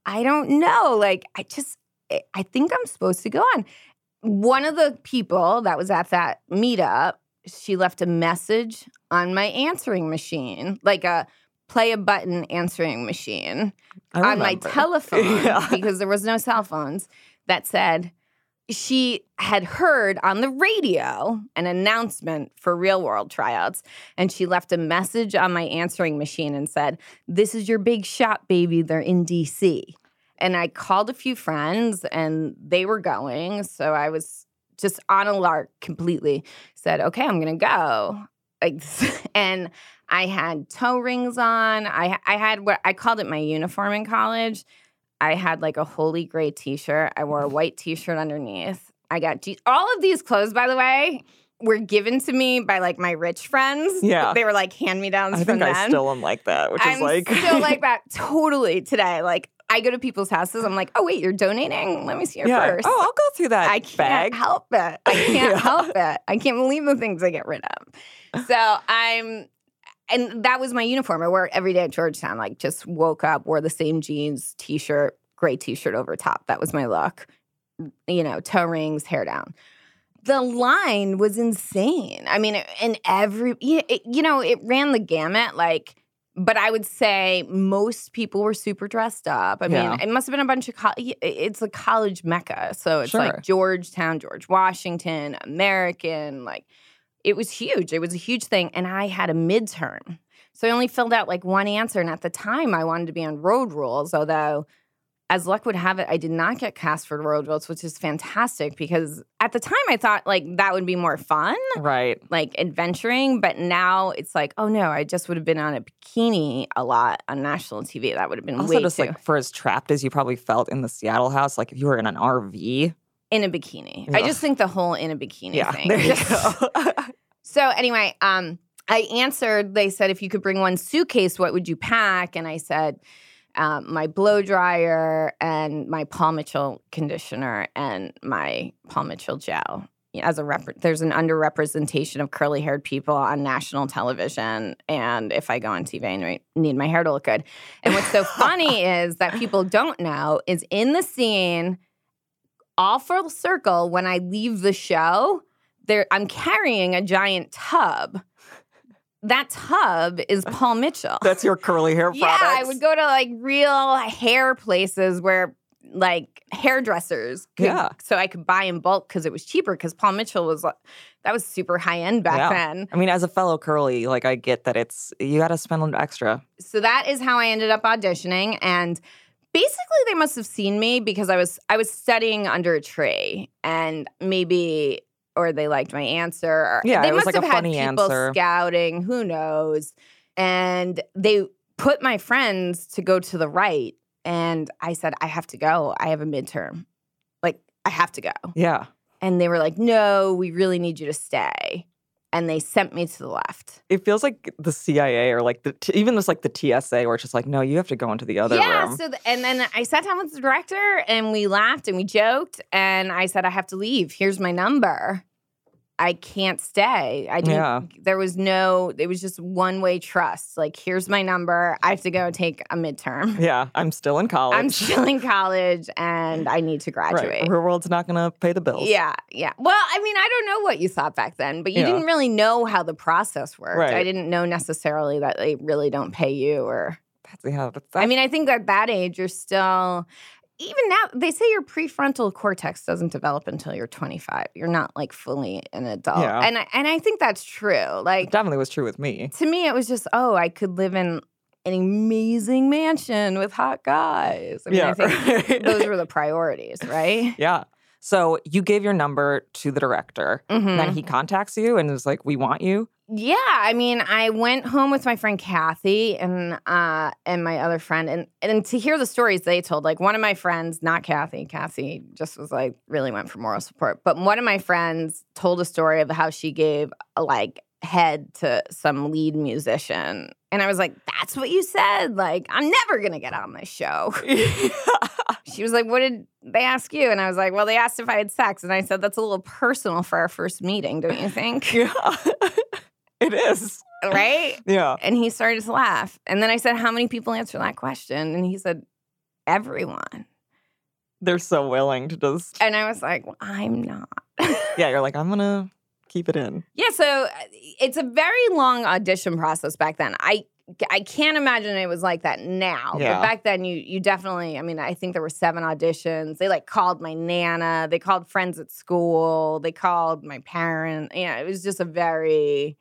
Speaker 3: I don't know. Like, I just, I- I think I'm supposed to go on. One of the people that was at that meetup, she left a message on my answering machine, like a play a button answering machine on my telephone
Speaker 2: Yeah.
Speaker 3: because there was no cell phones that said she had heard on the radio an announcement for real world tryouts and she left a message on my answering machine and said this is your big shot baby they're in dc and i called a few friends and they were going so i was just on a lark completely said okay i'm gonna go like and I had toe rings on. I I had what I called it my uniform in college. I had like a holy gray t-shirt. I wore a mm-hmm. white t-shirt underneath. I got G- all of these clothes, by the way, were given to me by like my rich friends.
Speaker 2: Yeah.
Speaker 3: they were like hand me downs
Speaker 2: I
Speaker 3: from
Speaker 2: think I still am like that, which
Speaker 3: I'm
Speaker 2: is like
Speaker 3: still like that totally today. Like I go to people's houses. I'm like, oh wait, you're donating. Let me see your
Speaker 2: yeah.
Speaker 3: purse.
Speaker 2: Oh, I'll go through that
Speaker 3: I can't
Speaker 2: bag.
Speaker 3: help it. I can't
Speaker 2: Yeah.
Speaker 3: help it. I can't believe the things I get rid of. So I'm, and that was my uniform. I wore it every day at Georgetown. Like just woke up, wore the same jeans, t-shirt, gray t-shirt over top. That was my look. Mm, you know, toe rings, hair down. The line was insane. I mean, and every, it- you know, it ran the gamut. Like, but I would say most people were super dressed up. I
Speaker 2: Yeah.
Speaker 3: mean, it must have been a bunch of, co- it's a college mecca. So it's
Speaker 2: Sure.
Speaker 3: like Georgetown, George Washington, American, like it was huge. It was a huge thing. And I had a midterm. So I only filled out like one answer. And at the time, I wanted to be on road rules, although as luck would have it, I did not get cast for road rules, which is fantastic because at the time I thought like that would be more fun,
Speaker 2: right.
Speaker 3: like adventuring. But now it's like, oh no, I just would have been on a bikini a lot on national TV. That would have been
Speaker 2: Also, just
Speaker 3: too
Speaker 2: like for as trapped as you probably felt in the Seattle house, like if you were in an RV.
Speaker 3: in a bikini. I just think the whole in a bikini
Speaker 2: Yeah,
Speaker 3: thing.
Speaker 2: there you go.
Speaker 3: So anyway, um, I answered. They said, if you could bring one suitcase, what would you pack? And I said, um, my blow dryer and my Paul Mitchell conditioner and my Paul Mitchell gel. As a rep- there's an underrepresentation of curly haired people on national television, and if I go on TV, and I need- need my hair to look good. And what's so funny is that people don't know is in the scene, all full circle. When I leave the show, there I'm carrying a giant tub that tub is Paul Mitchell.
Speaker 2: That's your curly hair
Speaker 3: product.
Speaker 2: yeah.
Speaker 3: I would go to like real hair places where like hairdressers could,
Speaker 2: Yeah.
Speaker 3: so I could buy in bulk because it was cheaper because Paul Mitchell was like that was super high end back
Speaker 2: Yeah.
Speaker 3: then.
Speaker 2: I mean, as a fellow curly, like I get that it's you got to spend a little extra.
Speaker 3: so that is how I ended up auditioning and basically they must have seen me because I was I was studying under a tree and maybe or they liked my answer or
Speaker 2: Yeah,
Speaker 3: they
Speaker 2: it was
Speaker 3: must
Speaker 2: like a
Speaker 3: have had people
Speaker 2: answer.
Speaker 3: scouting who knows? And they put my friends to go to the right and I said I have to go. I have a midterm. Like I have to go.
Speaker 2: Yeah,
Speaker 3: and they were like no we really need you to stay and they sent me to the left
Speaker 2: it feels like the CIA or like the even just like the TSA, where it's just like, no, you have to go into the other
Speaker 3: yeah,
Speaker 2: room.
Speaker 3: so th- and then I sat down with the director and we laughed and we joked and I said I have to leave. Here's my number. I can't stay. I didn't,
Speaker 2: Yeah.
Speaker 3: there was no it was just one way trust. Like here's my number. I have to go take a midterm.
Speaker 2: yeah, I'm still in college.
Speaker 3: I'm still in college and I need to graduate.
Speaker 2: Right. Real world's not going to pay the bills.
Speaker 3: Yeah, yeah. Well, I mean, I don't know what you thought back then, but you
Speaker 2: Yeah.
Speaker 3: didn't really know how the process worked.
Speaker 2: Right.
Speaker 3: I didn't know necessarily that they really don't pay you or
Speaker 2: That's, yeah, that's,
Speaker 3: I mean, I think at that age, you're still, even now, they say your prefrontal cortex doesn't develop until you're 25. You're not like fully an adult.
Speaker 2: Yeah.
Speaker 3: And, I, and I think that's true.
Speaker 2: it
Speaker 3: Like,
Speaker 2: definitely was true with me.
Speaker 3: to me, it was just, oh, I could live in an amazing mansion with hot guys. I mean, I think
Speaker 2: right.
Speaker 3: those were the priorities, right?
Speaker 2: yeah. So you gave your number to the director.
Speaker 3: Mhm.
Speaker 2: Then he contacts you and is like, "We want you."
Speaker 3: Yeah, I mean, I went home with my friend Kathy and uh and my other friend and and to hear the stories they told, like one of my friends, not Kathy, Kathy just was like really went for moral support, but one of my friends told a story of how she gave a like head to some lead musician. And I was like, that's what you said? Like, I'm never gonna get on this show. She was like, What did they ask you? And I was like, Well, they asked if I had sex. And I said, That's a little personal for our first meeting, don't you think?
Speaker 2: it is.
Speaker 3: right?
Speaker 2: Yeah.
Speaker 3: And he started to laugh. And then I said, How many people answer that question? And he said, Everyone.
Speaker 2: They're so willing to just.
Speaker 3: And I was like, well, I'm not.
Speaker 2: Yeah, you're like, I'm gonna keep it in.
Speaker 3: yeah, so uh, it's a very long audition process back then. I I can't imagine it was like that now.
Speaker 2: Yeah.
Speaker 3: But back then you you definitely, I mean, I think there were seven auditions. They like called my nana, they called friends at school, they called my parent. Yeah, it was just a very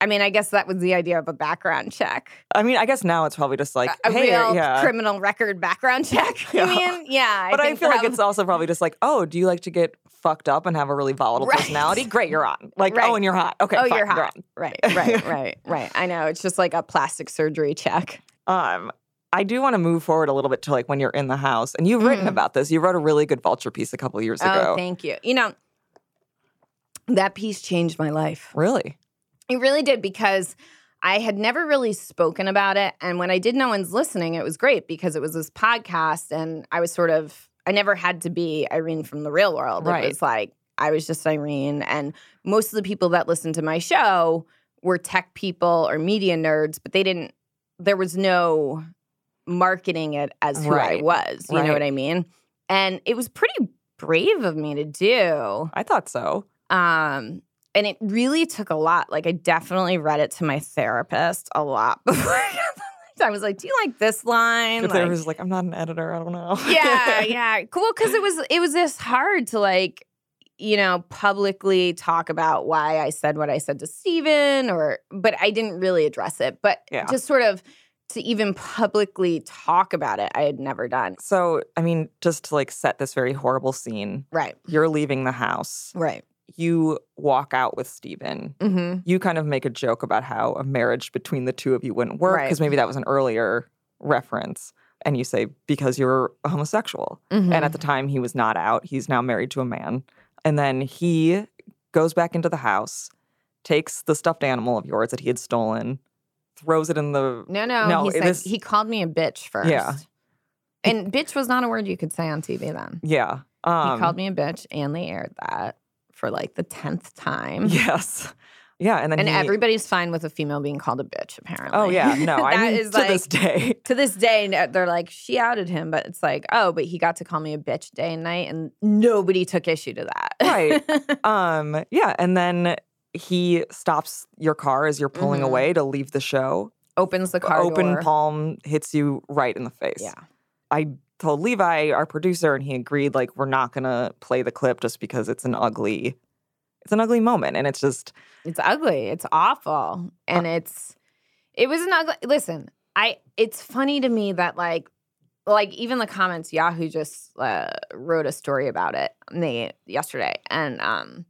Speaker 3: I mean, I guess that was the idea of a background check.
Speaker 2: I mean, I guess now it's probably just like,
Speaker 3: a
Speaker 2: hey,
Speaker 3: real
Speaker 2: yeah.
Speaker 3: criminal record background check.
Speaker 2: Yeah.
Speaker 3: I mean, yeah.
Speaker 2: but I,
Speaker 3: think
Speaker 2: feel like it's also probably just like, oh, do you like to get fucked up and have a really volatile
Speaker 3: Right.
Speaker 2: personality? Great, you're on. Like,
Speaker 3: Right.
Speaker 2: oh, and you're hot. Okay,
Speaker 3: oh,
Speaker 2: fine,
Speaker 3: you're hot.
Speaker 2: on.
Speaker 3: right, right, right, right. I know. It's just like a plastic surgery check.
Speaker 2: Um, I do want to move forward a little bit to like when you're in the house, and you've written
Speaker 3: Mhm.
Speaker 2: about this. You wrote a really good vulture piece a couple years ago.
Speaker 3: Oh,
Speaker 2: ago.
Speaker 3: thank you. You know, that piece changed my life.
Speaker 2: really?
Speaker 3: It really did because I had never really spoken about it. And when I did No One's Listening, it was great because it was this podcast and I was sort of, I never had to be Irene from the real world.
Speaker 2: Right.
Speaker 3: It was like, I was just Irene. And most of the people that listened to my show were tech people or media nerds, but they didn't, there was no marketing it as who I was. You know what I mean? And it was pretty brave of me to do.
Speaker 2: I thought so.
Speaker 3: Um, and it really took a lot. Like I definitely read it to my therapist a lot before I got the I was like, "Do you like this line?"
Speaker 2: If there
Speaker 3: Like,
Speaker 2: was like, I'm not an editor. I don't know.
Speaker 3: yeah, yeah, cool. Because it was it was this hard to like, you know, publicly talk about why I said what I said to Steven or, but I didn't really address it. But
Speaker 2: Yeah.
Speaker 3: just sort of to even publicly talk about it, I had never done.
Speaker 2: So, I mean, just to like set this very horrible scene,
Speaker 3: Right,
Speaker 2: you're leaving the house.
Speaker 3: right.
Speaker 2: You walk out with Steven.
Speaker 3: Mm-hmm.
Speaker 2: You kind of make a joke about how a marriage between the two of you wouldn't work
Speaker 3: Right.
Speaker 2: because maybe that was an earlier reference. And you say, because you're a homosexual.
Speaker 3: Mm-hmm.
Speaker 2: And at the time, he was not out. He's now married to a man. And then he goes back into the house, takes the stuffed animal of yours that he had stolen, throws it in the.
Speaker 3: No, no.
Speaker 2: No,
Speaker 3: he, said, he called me a bitch first.
Speaker 2: Yeah.
Speaker 3: And bitch was not a word you could say on TV then.
Speaker 2: Yeah. Um,
Speaker 3: he called me a bitch and they aired that for like the 10th time.
Speaker 2: Yes. Yeah. And then
Speaker 3: And
Speaker 2: he,
Speaker 3: everybody's fine with a female being called a bitch, apparently.
Speaker 2: Oh, yeah. No, I mean,
Speaker 3: is
Speaker 2: to
Speaker 3: like,
Speaker 2: this day.
Speaker 3: to this day, they're like, she outed him, but it's like, oh, but he got to call me a bitch day and night, and nobody took issue to that.
Speaker 2: Right. um, yeah. And then he stops your car as you're pulling
Speaker 3: Mhm.
Speaker 2: away to leave the show.
Speaker 3: Opens the car
Speaker 2: Open
Speaker 3: door.
Speaker 2: palm hits you right in the face.
Speaker 3: Yeah.
Speaker 2: I told Levi, our producer, and he agreed like we're not gonna play the clip just because it's an ugly it's an ugly moment. And it's just
Speaker 3: It's ugly. It's awful. And it's it was an ugly listen, I it's funny to me that like like even the comments Yahoo just uh, wrote a story about it they yesterday and um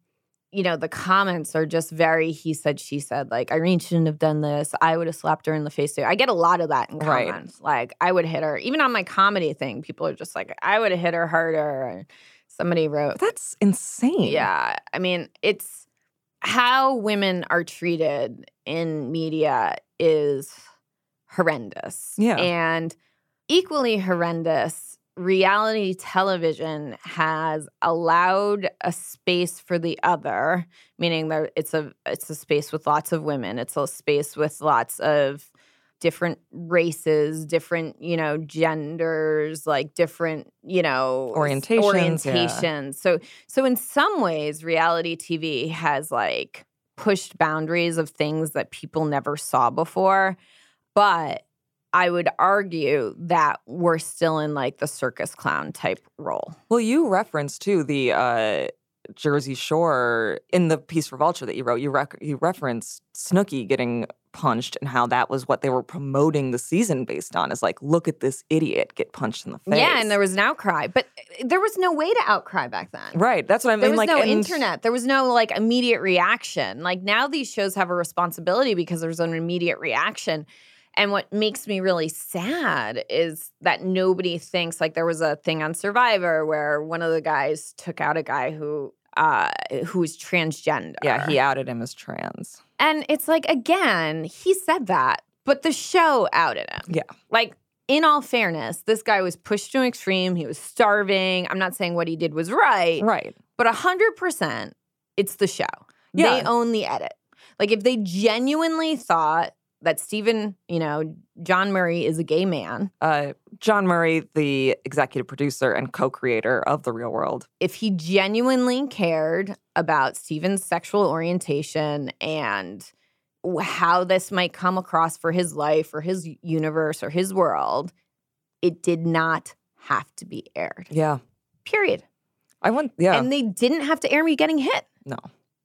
Speaker 3: you know the comments are just very he said she said like Irene shouldn't have done this I would have slapped her in the face too I get a lot of that in
Speaker 2: Right.
Speaker 3: comments like I would hit her even on my comedy thing people are just like I would have hit her harder and somebody wrote
Speaker 2: that's insane.
Speaker 3: yeah. I mean, it's how women are treated in media is horrendous.
Speaker 2: Yeah.
Speaker 3: And equally horrendous, reality television has allowed a space for the other, meaning that it's a it's a space with lots of women. It's a space with lots of different races, different, you know, genders, like different, you know, s-
Speaker 2: Orientations, yeah.
Speaker 3: orientations. So so in some ways reality TV has like pushed boundaries of things that people never saw before, but I would argue that we're still in like the circus clown type role.
Speaker 2: Well, you referenced too the uh, Jersey Shore in the piece for Vulture that you wrote. You rec- you referenced Snooki getting punched and how that was what they were promoting the season based on. Is like, look at this idiot get punched in the face.
Speaker 3: Yeah, and there was an outcry, but uh, there was no way to outcry back then.
Speaker 2: right. That's what I mean.
Speaker 3: There was
Speaker 2: like,
Speaker 3: no
Speaker 2: and-
Speaker 3: internet. There was no like immediate reaction. Like now these shows have a responsibility because there's an immediate reaction. And what makes me really sad is that nobody thinks like there was a thing on Survivor where one of the guys took out a guy who uh who was transgender.
Speaker 2: Yeah, he outed him as trans.
Speaker 3: And it's like again, he said that, but the show outed him.
Speaker 2: Yeah.
Speaker 3: Like in all fairness, this guy was pushed to an extreme. He was starving. I'm not saying what he did was right,
Speaker 2: Right.
Speaker 3: but 100% it's the show.
Speaker 2: Yeah.
Speaker 3: They own the edit. Like if they genuinely thought that Stephen, you know, Jon Murray is a gay man,
Speaker 2: Uh, Jon Murray, the executive producer and co-creator of The Real World.
Speaker 3: if he genuinely cared about Stephen's sexual orientation and how this might come across for his life or his universe or his world, it did not have to be aired.
Speaker 2: Yeah.
Speaker 3: Period.
Speaker 2: I want. Yeah.
Speaker 3: And they didn't have to air me getting hit.
Speaker 2: no.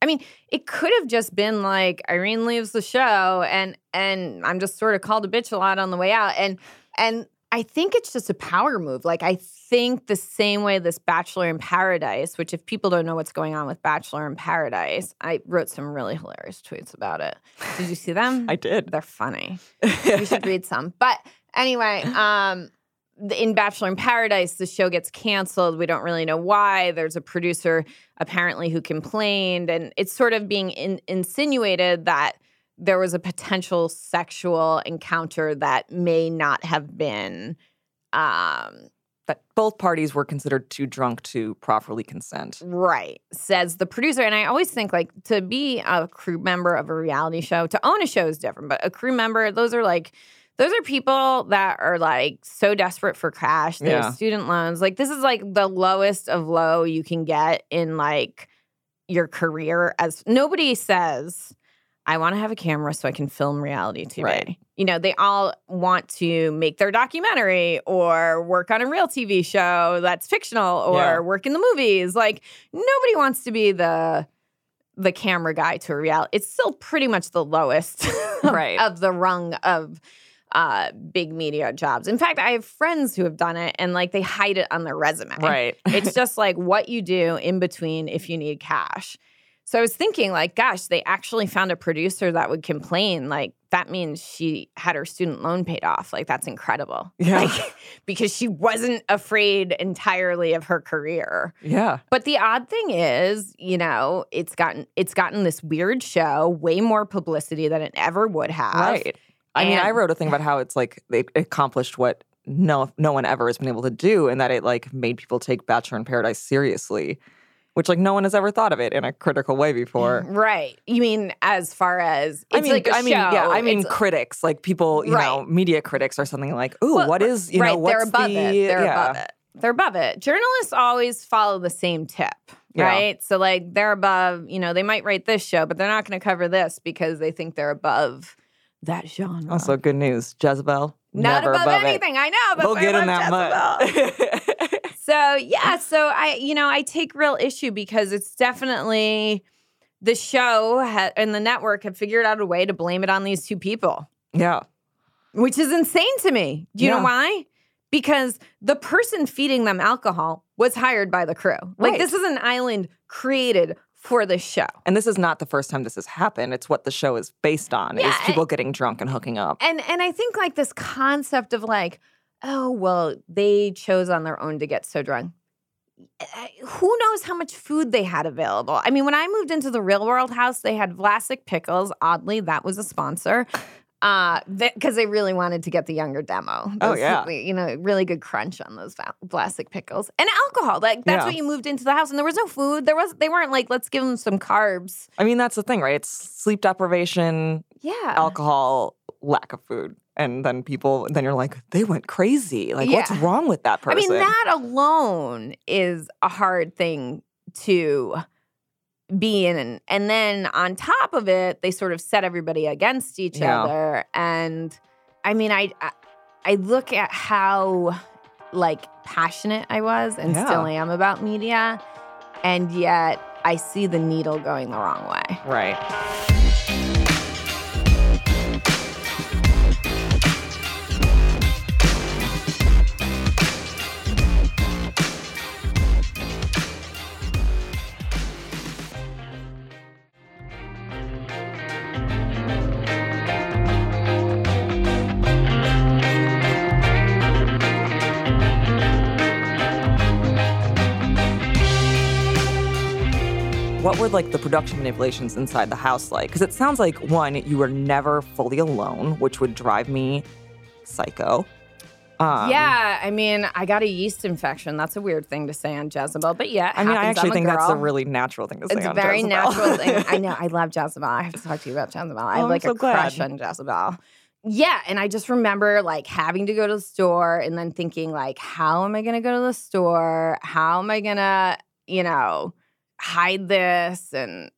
Speaker 3: I mean, it could have just been like Irene leaves the show and and I'm just sort of called a bitch a lot on the way out. And and I think it's just a power move. Like I think the same way this Bachelor in Paradise, which if people don't know what's going on with Bachelor in Paradise, I wrote some really hilarious tweets about it. Did you see them?
Speaker 2: I did.
Speaker 3: They're funny. You should read some. But anyway, um, in Bachelor in Paradise, the show gets canceled. We don't really know why. There's a producer apparently who complained, and it's sort of being in- insinuated that there was a potential sexual encounter that may not have been. Um,
Speaker 2: that both parties were considered too drunk to properly consent.
Speaker 3: Right, says the producer. And I always think like to be a crew member of a reality show, to own a show is different, but a crew member, those are like, those are people that are like so desperate for cash. They
Speaker 2: Yeah.
Speaker 3: have student loans. Like, this is like the lowest of low you can get in like your career. As nobody says, I want to have a camera so I can film reality TV.
Speaker 2: Right.
Speaker 3: You know, they all want to make their documentary or work on a real TV show that's fictional or
Speaker 2: Yeah.
Speaker 3: work in the movies. Like nobody wants to be the the camera guy to a reality. It's still pretty much the lowest
Speaker 2: Right.
Speaker 3: of the rung of uh, big media jobs. In fact, I have friends who have done it and like they hide it on their resume.
Speaker 2: Right.
Speaker 3: It's just like what you do in between if you need cash. So I was thinking, like, gosh, they actually found a producer that would complain. Like, that means she had her student loan paid off. Like, that's incredible.
Speaker 2: Yeah.
Speaker 3: Like, because she wasn't afraid entirely of her career.
Speaker 2: yeah.
Speaker 3: But the odd thing is, you know, it's gotten it's gotten this weird show, way more publicity than it ever would have.
Speaker 2: Right. I mean, I wrote a thing about how it's like they accomplished what no no one ever has been able to do, and that it like made people take Bachelor in Paradise seriously, which like no one has ever thought of it in a critical way before.
Speaker 3: Right. You mean as far as it's
Speaker 2: I mean,
Speaker 3: like a
Speaker 2: I mean, yeah, I mean, critics, like people, you know, media critics or something like, ooh,
Speaker 3: Well,
Speaker 2: what is, you
Speaker 3: right,
Speaker 2: know, what's
Speaker 3: they're above
Speaker 2: the,
Speaker 3: it. They're
Speaker 2: yeah.
Speaker 3: above it. They're above it. Journalists always follow the same tip,
Speaker 2: Yeah.
Speaker 3: right? So like they're above, you know, they might write this show, but they're not going to cover this because they think they're above that genre.
Speaker 2: Also, good news. Jezebel.
Speaker 3: not
Speaker 2: never
Speaker 3: above,
Speaker 2: above,
Speaker 3: anything. I know,
Speaker 2: It.
Speaker 3: but
Speaker 2: They'll get in that
Speaker 3: Jezebel.
Speaker 2: mud.
Speaker 3: So yeah, so I, you know, I take real issue because it's definitely the show ha- and the network have figured out a way to blame it on these two people,
Speaker 2: yeah.
Speaker 3: which is insane to me. Do you
Speaker 2: Yeah.
Speaker 3: know why? Because the person feeding them alcohol was hired by the crew. Like
Speaker 2: Right.
Speaker 3: this is an island created for the show.
Speaker 2: And this is not the first time this has happened. It's what the show is based on.
Speaker 3: Yeah,
Speaker 2: is people getting drunk and hooking up.
Speaker 3: And and I think like this concept of like, oh well, they chose on their own to get so drunk. Eh, eh, who knows how much food they had available? I mean, when I moved into the real world house, they had Vlasic pickles. Oddly, that was a sponsor. Uh, because they really wanted to get the younger demo.
Speaker 2: Oh, yeah.
Speaker 3: you know, really good crunch on those Vlasic pickles and alcohol. Like that's
Speaker 2: Yeah.
Speaker 3: what you moved into the house, and there was no food. There was they weren't like let's give them some carbs.
Speaker 2: I mean, that's the thing, right? It's sleep deprivation,
Speaker 3: Yeah,
Speaker 2: alcohol, lack of food. And then people, then you're like, they went crazy. Like, what's wrong with that person?
Speaker 3: I mean, that alone is a hard thing to be in. And, and then on top of it, they sort of set everybody against each
Speaker 2: Yeah.
Speaker 3: other. And I mean, I, I I look at how like passionate I was and
Speaker 2: Yeah.
Speaker 3: still am about media, and yet I see the needle going the wrong way.
Speaker 2: right. Like the production manipulations inside the house like? Because it sounds like one, you were never fully alone, which would drive me psycho. Um,
Speaker 3: yeah, I mean, I got a yeast infection. That's a weird thing to say on Jezebel, but yeah,
Speaker 2: I mean, I actually think that's a really natural thing to say.
Speaker 3: It's a very
Speaker 2: Jezebel.
Speaker 3: natural thing. I know. I love Jezebel. I have to talk to you about Jezebel. I
Speaker 2: Oh,
Speaker 3: have
Speaker 2: I'm
Speaker 3: like
Speaker 2: so
Speaker 3: a crush on Jezebel. Yeah, and I just remember like having to go to the store and then thinking like, how am I going to go to the store? How am I going to, you know, hide this? And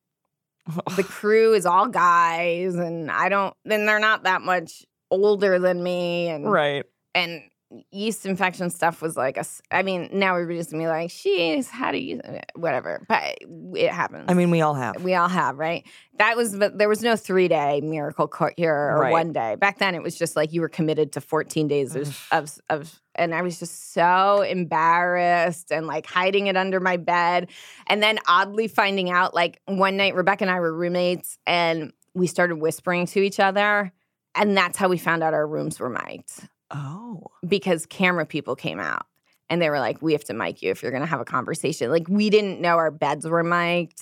Speaker 3: the crew is all guys, and I don't. Then they're not that much older than me, and
Speaker 2: right.
Speaker 3: and yeast infection stuff was like a, I mean, now everybody's gonna be like, she's how do you eh, whatever. But it happens.
Speaker 2: I mean, we all have.
Speaker 3: we all have, right? That was but there was no three day miracle cure or
Speaker 2: Right.
Speaker 3: one day. Back then it was just like you were committed to 14 days of, of of and I was just so embarrassed and like hiding it under my bed. And then oddly finding out like one night Rebecca and I were roommates and we started whispering to each other. And that's how we found out our rooms were mic'd
Speaker 2: oh.
Speaker 3: because camera people came out and they were like, "We have to mic you if you're going to have a conversation." Like we didn't know our beds were mic'd,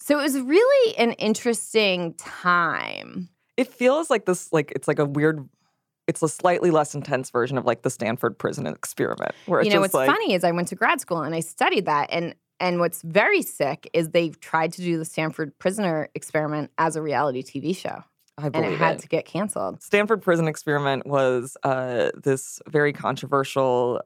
Speaker 3: so it was really an interesting time.
Speaker 2: It feels like this, like it's like a weird. It's a slightly less intense version of like the Stanford prison experiment, where it's
Speaker 3: you know, what's
Speaker 2: like,
Speaker 3: funny is I went to grad school and I studied that, and and what's very sick is they've tried to do the Stanford prisoner experiment as a reality TV show,
Speaker 2: I
Speaker 3: and it had
Speaker 2: it.
Speaker 3: to get canceled.
Speaker 2: Stanford Prison Experiment was uh, this very controversial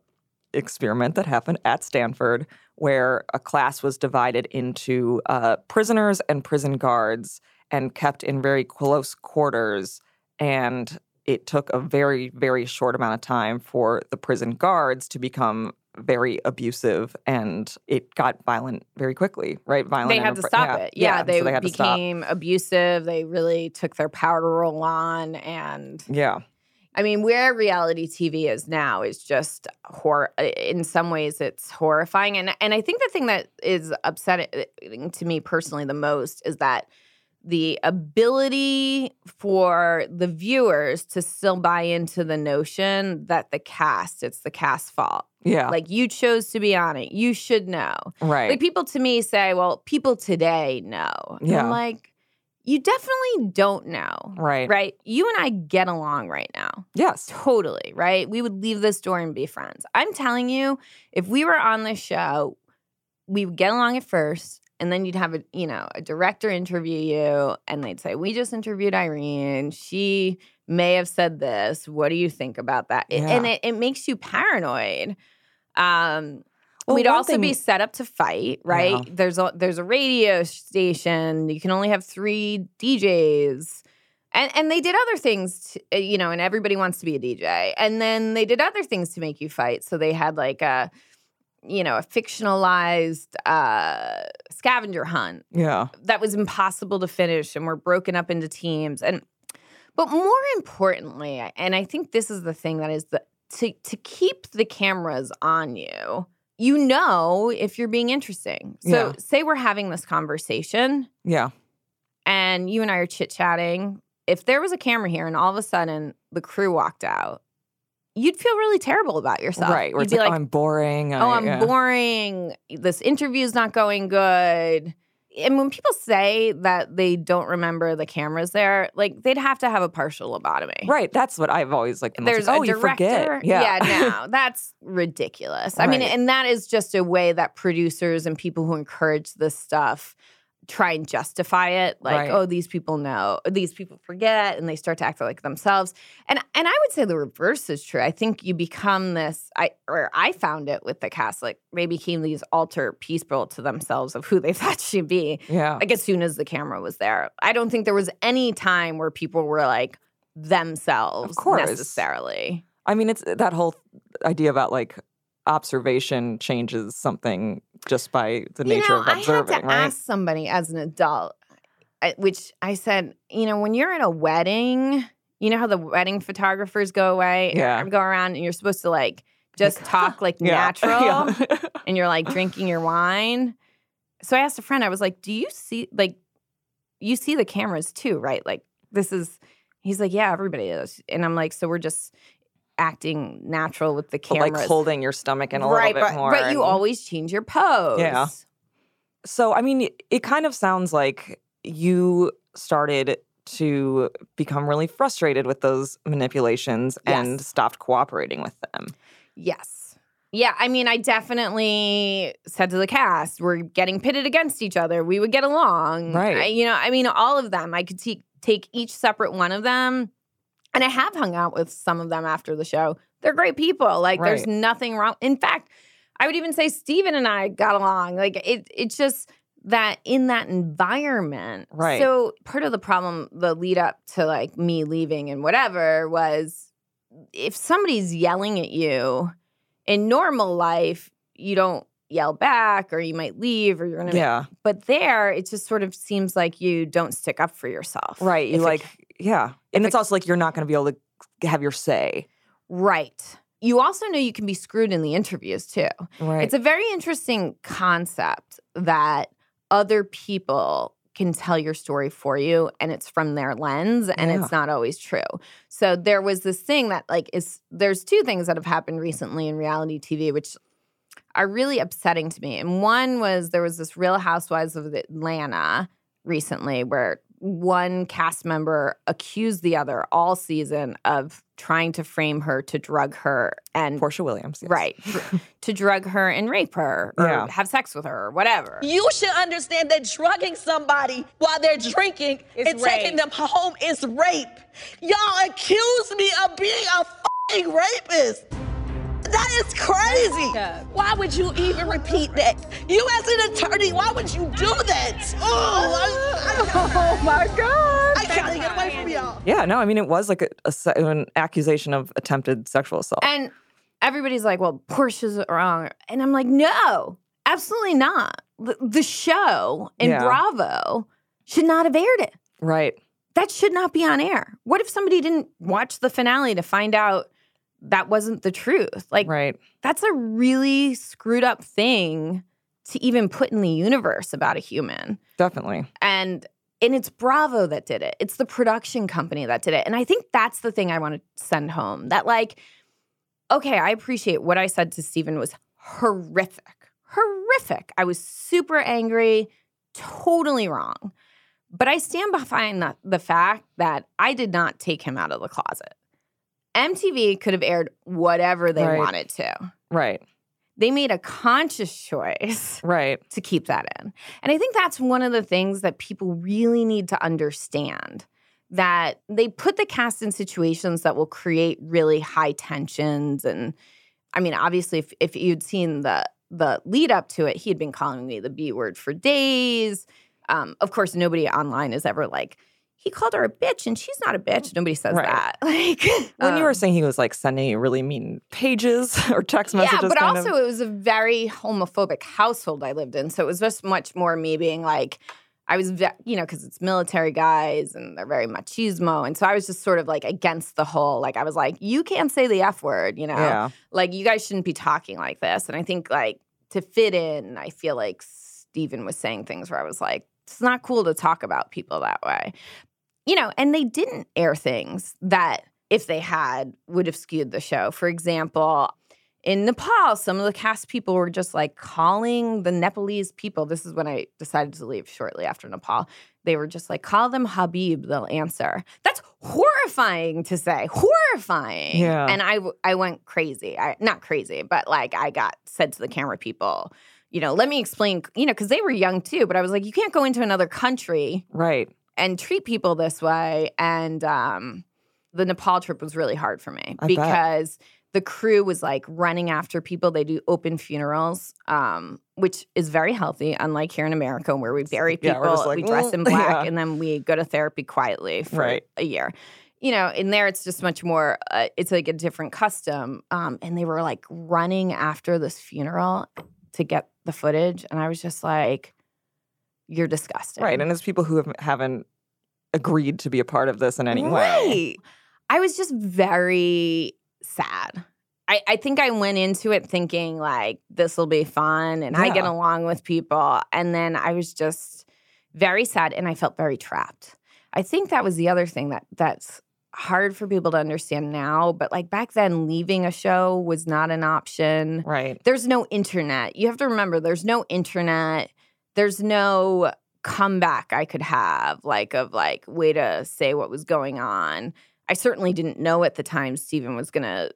Speaker 2: experiment that happened at Stanford, where a class was divided into uh, prisoners and prison guards and kept in very close quarters. And it took a very, very short amount of time for the prison guards to become very abusive and it got violent very quickly, right? Violent.
Speaker 3: They had to stop
Speaker 2: yeah,
Speaker 3: it. Yeah, they,
Speaker 2: so they
Speaker 3: became abusive. They really took their power to roll on, and
Speaker 2: Yeah.
Speaker 3: I mean, where reality TV is now is just hor. In some ways, it's horrifying, and and I think the thing that is upsetting to me personally the most is that the ability for the viewers to still buy into the notion that the cast it's the cast's fault.
Speaker 2: Yeah.
Speaker 3: Like you chose to be on it, you should know.
Speaker 2: right.
Speaker 3: Like people to me say, "Well, people today know." And
Speaker 2: Yeah.
Speaker 3: I'm like, you definitely don't know.
Speaker 2: right.
Speaker 3: Right? You and I get along right now.
Speaker 2: Yes.
Speaker 3: Totally, right? We would leave this door and be friends. I'm telling you, if we were on this show, we would get along at first, and then you'd have a, you know, a director interview you, and they'd say, "We just interviewed Irene. She may have said this. What do you think about that?" It- And it, it makes you paranoid. Um,
Speaker 2: Well,
Speaker 3: We'd also be set up to fight, right?
Speaker 2: Yeah.
Speaker 3: There's a there's a radio station. You can only have three DJs. And and they did other things, to, you know, and everybody wants to be a DJ. And then they did other things to make you fight. So they had like a you know, a fictionalized uh scavenger hunt
Speaker 2: Yeah.
Speaker 3: that was impossible to finish and we're broken up into teams and but more importantly and i think this is the thing that is the to to keep the cameras on you you know if you're being interesting so
Speaker 2: Yeah.
Speaker 3: say we're having this conversation
Speaker 2: Yeah.
Speaker 3: and you and i are chit-chatting if there was a camera here and all of a sudden the crew walked out you'd feel really terrible about yourself
Speaker 2: Right. Where
Speaker 3: you'd
Speaker 2: it's
Speaker 3: be
Speaker 2: like,
Speaker 3: like
Speaker 2: oh, I'm boring.
Speaker 3: oh,
Speaker 2: I-
Speaker 3: I'm
Speaker 2: yeah.
Speaker 3: boring. This interview's not going good. And when people say that they don't remember the cameras there, like they'd have to have a partial lobotomy.
Speaker 2: Right. That's what I've always like. like,
Speaker 3: There's
Speaker 2: oh,
Speaker 3: a
Speaker 2: you
Speaker 3: director.
Speaker 2: forget. Yeah.
Speaker 3: no, that's ridiculous. I mean, and that is just a way that producers and people who encourage this stuff try and justify it like
Speaker 2: Right.
Speaker 3: oh these people know these people forget and they start to act like themselves and and i would say the reverse is true i think you become this i or i found it with the cast like they became these alter people to themselves of who they thought should be
Speaker 2: yeah.
Speaker 3: like as soon as the camera was there i don't think there was any time where people were like themselves
Speaker 2: course.
Speaker 3: necessarily
Speaker 2: I mean, it's that whole idea about like observation changes something just by the
Speaker 3: You
Speaker 2: nature
Speaker 3: know,
Speaker 2: of observing.
Speaker 3: I had to
Speaker 2: right?
Speaker 3: ask somebody as an adult, which I said, you know, when you're at a wedding, you know how the wedding photographers go away,
Speaker 2: Yeah.
Speaker 3: and go around, and you're supposed to like just talk like
Speaker 2: Yeah.
Speaker 3: natural,
Speaker 2: Yeah.
Speaker 3: and you're like drinking your wine. So I asked a friend, I was like, "Do you see like you see the cameras too, right? Like this is." He's like, "Yeah, everybody is," and I'm like, "So we're just." Acting natural with the camera.
Speaker 2: like holding your stomach in a
Speaker 3: right?
Speaker 2: little bit
Speaker 3: but,
Speaker 2: more.
Speaker 3: but you
Speaker 2: and-
Speaker 3: always change your pose.
Speaker 2: Yeah. So, I mean, it kind of sounds like you started to become really frustrated with those manipulations and stopped cooperating with them.
Speaker 3: Yes. Yeah, I mean, I definitely said to the cast, we're getting pitted against each other. We would get along.
Speaker 2: Right.
Speaker 3: I- you know, I mean, all of them. I could take take each separate one of them. And I have hung out with some of them after the show. They're great people. Like, there's nothing wrong. In fact, I would even say Stephen and I got along. Like, it, it's just that in that environment.
Speaker 2: Right.
Speaker 3: So, part of the problem, the lead up to like me leaving and whatever, was if somebody's yelling at you in normal life, you don't yell back or you might leave or you're gonna
Speaker 2: Yeah.
Speaker 3: but there it just sort of seems like you don't stick up for yourself
Speaker 2: Right. You
Speaker 3: If it-
Speaker 2: like, yeah. And it's
Speaker 3: it-
Speaker 2: also like you're not going to be able to have your say.
Speaker 3: right you also know you can be screwed in the interviews too
Speaker 2: Right.
Speaker 3: it's a very interesting concept that other people can tell your story for you and it's from their lens and
Speaker 2: Yeah.
Speaker 3: it's not always true. So there was this thing that like is there's two things that have happened recently in reality TV which are really upsetting to me. And one was there was this Real Housewives of Atlanta recently where one cast member accused the other all season of trying to frame her to drug her and
Speaker 2: Porsha Williams. yes.
Speaker 3: right to drug her and rape her or
Speaker 2: Yeah.
Speaker 3: have sex with her or whatever.
Speaker 4: You should understand that drugging somebody while they're drinking
Speaker 3: Is
Speaker 4: and taking them home is rape. Y'all accuse me of being a fucking rapist. That is crazy. Why would you even repeat that? You as an attorney, why would you do that? Oh, I, I, oh my God. I can't get away from y'all.
Speaker 2: Yeah. No, I mean, it was like a, a an accusation of attempted sexual assault.
Speaker 3: And everybody's like, "Well, Porsha's wrong," and I'm like, "No, absolutely not. The, the show in
Speaker 2: Yeah.
Speaker 3: Bravo should not have aired it.
Speaker 2: right.
Speaker 3: That should not be on air. What if somebody didn't watch the finale to find out that wasn't the truth? Like,
Speaker 2: Right.
Speaker 3: that's a really screwed up thing to even put in the universe about a human."
Speaker 2: Definitely.
Speaker 3: and and it's Bravo that did it. It's the production company that did it. And I think that's the thing I want to send home. That like, okay, I appreciate what I said to Stephen was horrific. Horrific. I was super angry, totally wrong. But I stand behind the, the fact that I did not take him out of the closet. MTV could have aired whatever they
Speaker 2: Right.
Speaker 3: wanted to.
Speaker 2: Right.
Speaker 3: They made a conscious choice
Speaker 2: Right.
Speaker 3: to keep that in. And I think that's one of the things that people really need to understand that they put the cast in situations that will create really high tensions and I mean obviously if, if you'd seen the the lead up to it, he had been calling me the B word for days. Um, of course, nobody online is ever like, he called her a bitch and she's not a bitch. Nobody says
Speaker 2: Right.
Speaker 3: that. Like
Speaker 2: When you were
Speaker 3: um,
Speaker 2: saying he was like sending you really mean pages or text messages,
Speaker 3: yeah, but also
Speaker 2: of.
Speaker 3: it was a very homophobic household I lived in. So it was just much more me being like, I was, ve- you know, because it's military guys and they're very machismo. And so I was just sort of like against the whole, like, I was like, you can't say the F word, you know?
Speaker 2: yeah,
Speaker 3: Like, you guys shouldn't be talking like this. And I think, like, to fit in, I feel like Stephen was saying things where I was like, it's not cool to talk about people that way. You know, and they didn't air things that, if they had, would have skewed the show. For example, in Nepal, some of the cast people were just like calling the Nepalese people. This is when I decided to leave shortly after Nepal. They were just like, call them Habib, they'll answer. That's horrifying to say, horrifying.
Speaker 2: Yeah.
Speaker 3: And I, I went crazy. I, not crazy, but like I got said to the camera people, you know, let me explain, you know, because they were young too, but I was like, you can't go into another country
Speaker 2: right.
Speaker 3: And treat people this way. And um, the Nepal trip was really hard for me
Speaker 2: I bet.
Speaker 3: because the crew was like running after people. They do open funerals, um, which is very healthy, unlike here in America where we bury people,
Speaker 2: we're like,
Speaker 3: we dress
Speaker 2: "Mm,"
Speaker 3: in black,
Speaker 2: yeah.
Speaker 3: and then we go to therapy quietly for
Speaker 2: Right.
Speaker 3: a year. You know, in there it's just much more. Uh, it's like a different custom, um, and they were like running after this funeral to get the footage, and I was just like, "You're disgusting."
Speaker 2: Right. And it's people who have, haven't agreed to be a part of this in any way.
Speaker 3: Right. I was just very sad. I, I think I went into it thinking like this will be fun and I get along with people. And then I was just very sad and I felt very trapped. I think that was the other thing that that's hard for people to understand now. But like back then, leaving a show was not an option
Speaker 2: Right.
Speaker 3: there's no internet. You have to remember there's no internet. There's no comeback I could have, like of like way to say what was going on. I certainly didn't know at the time Stephen was gonna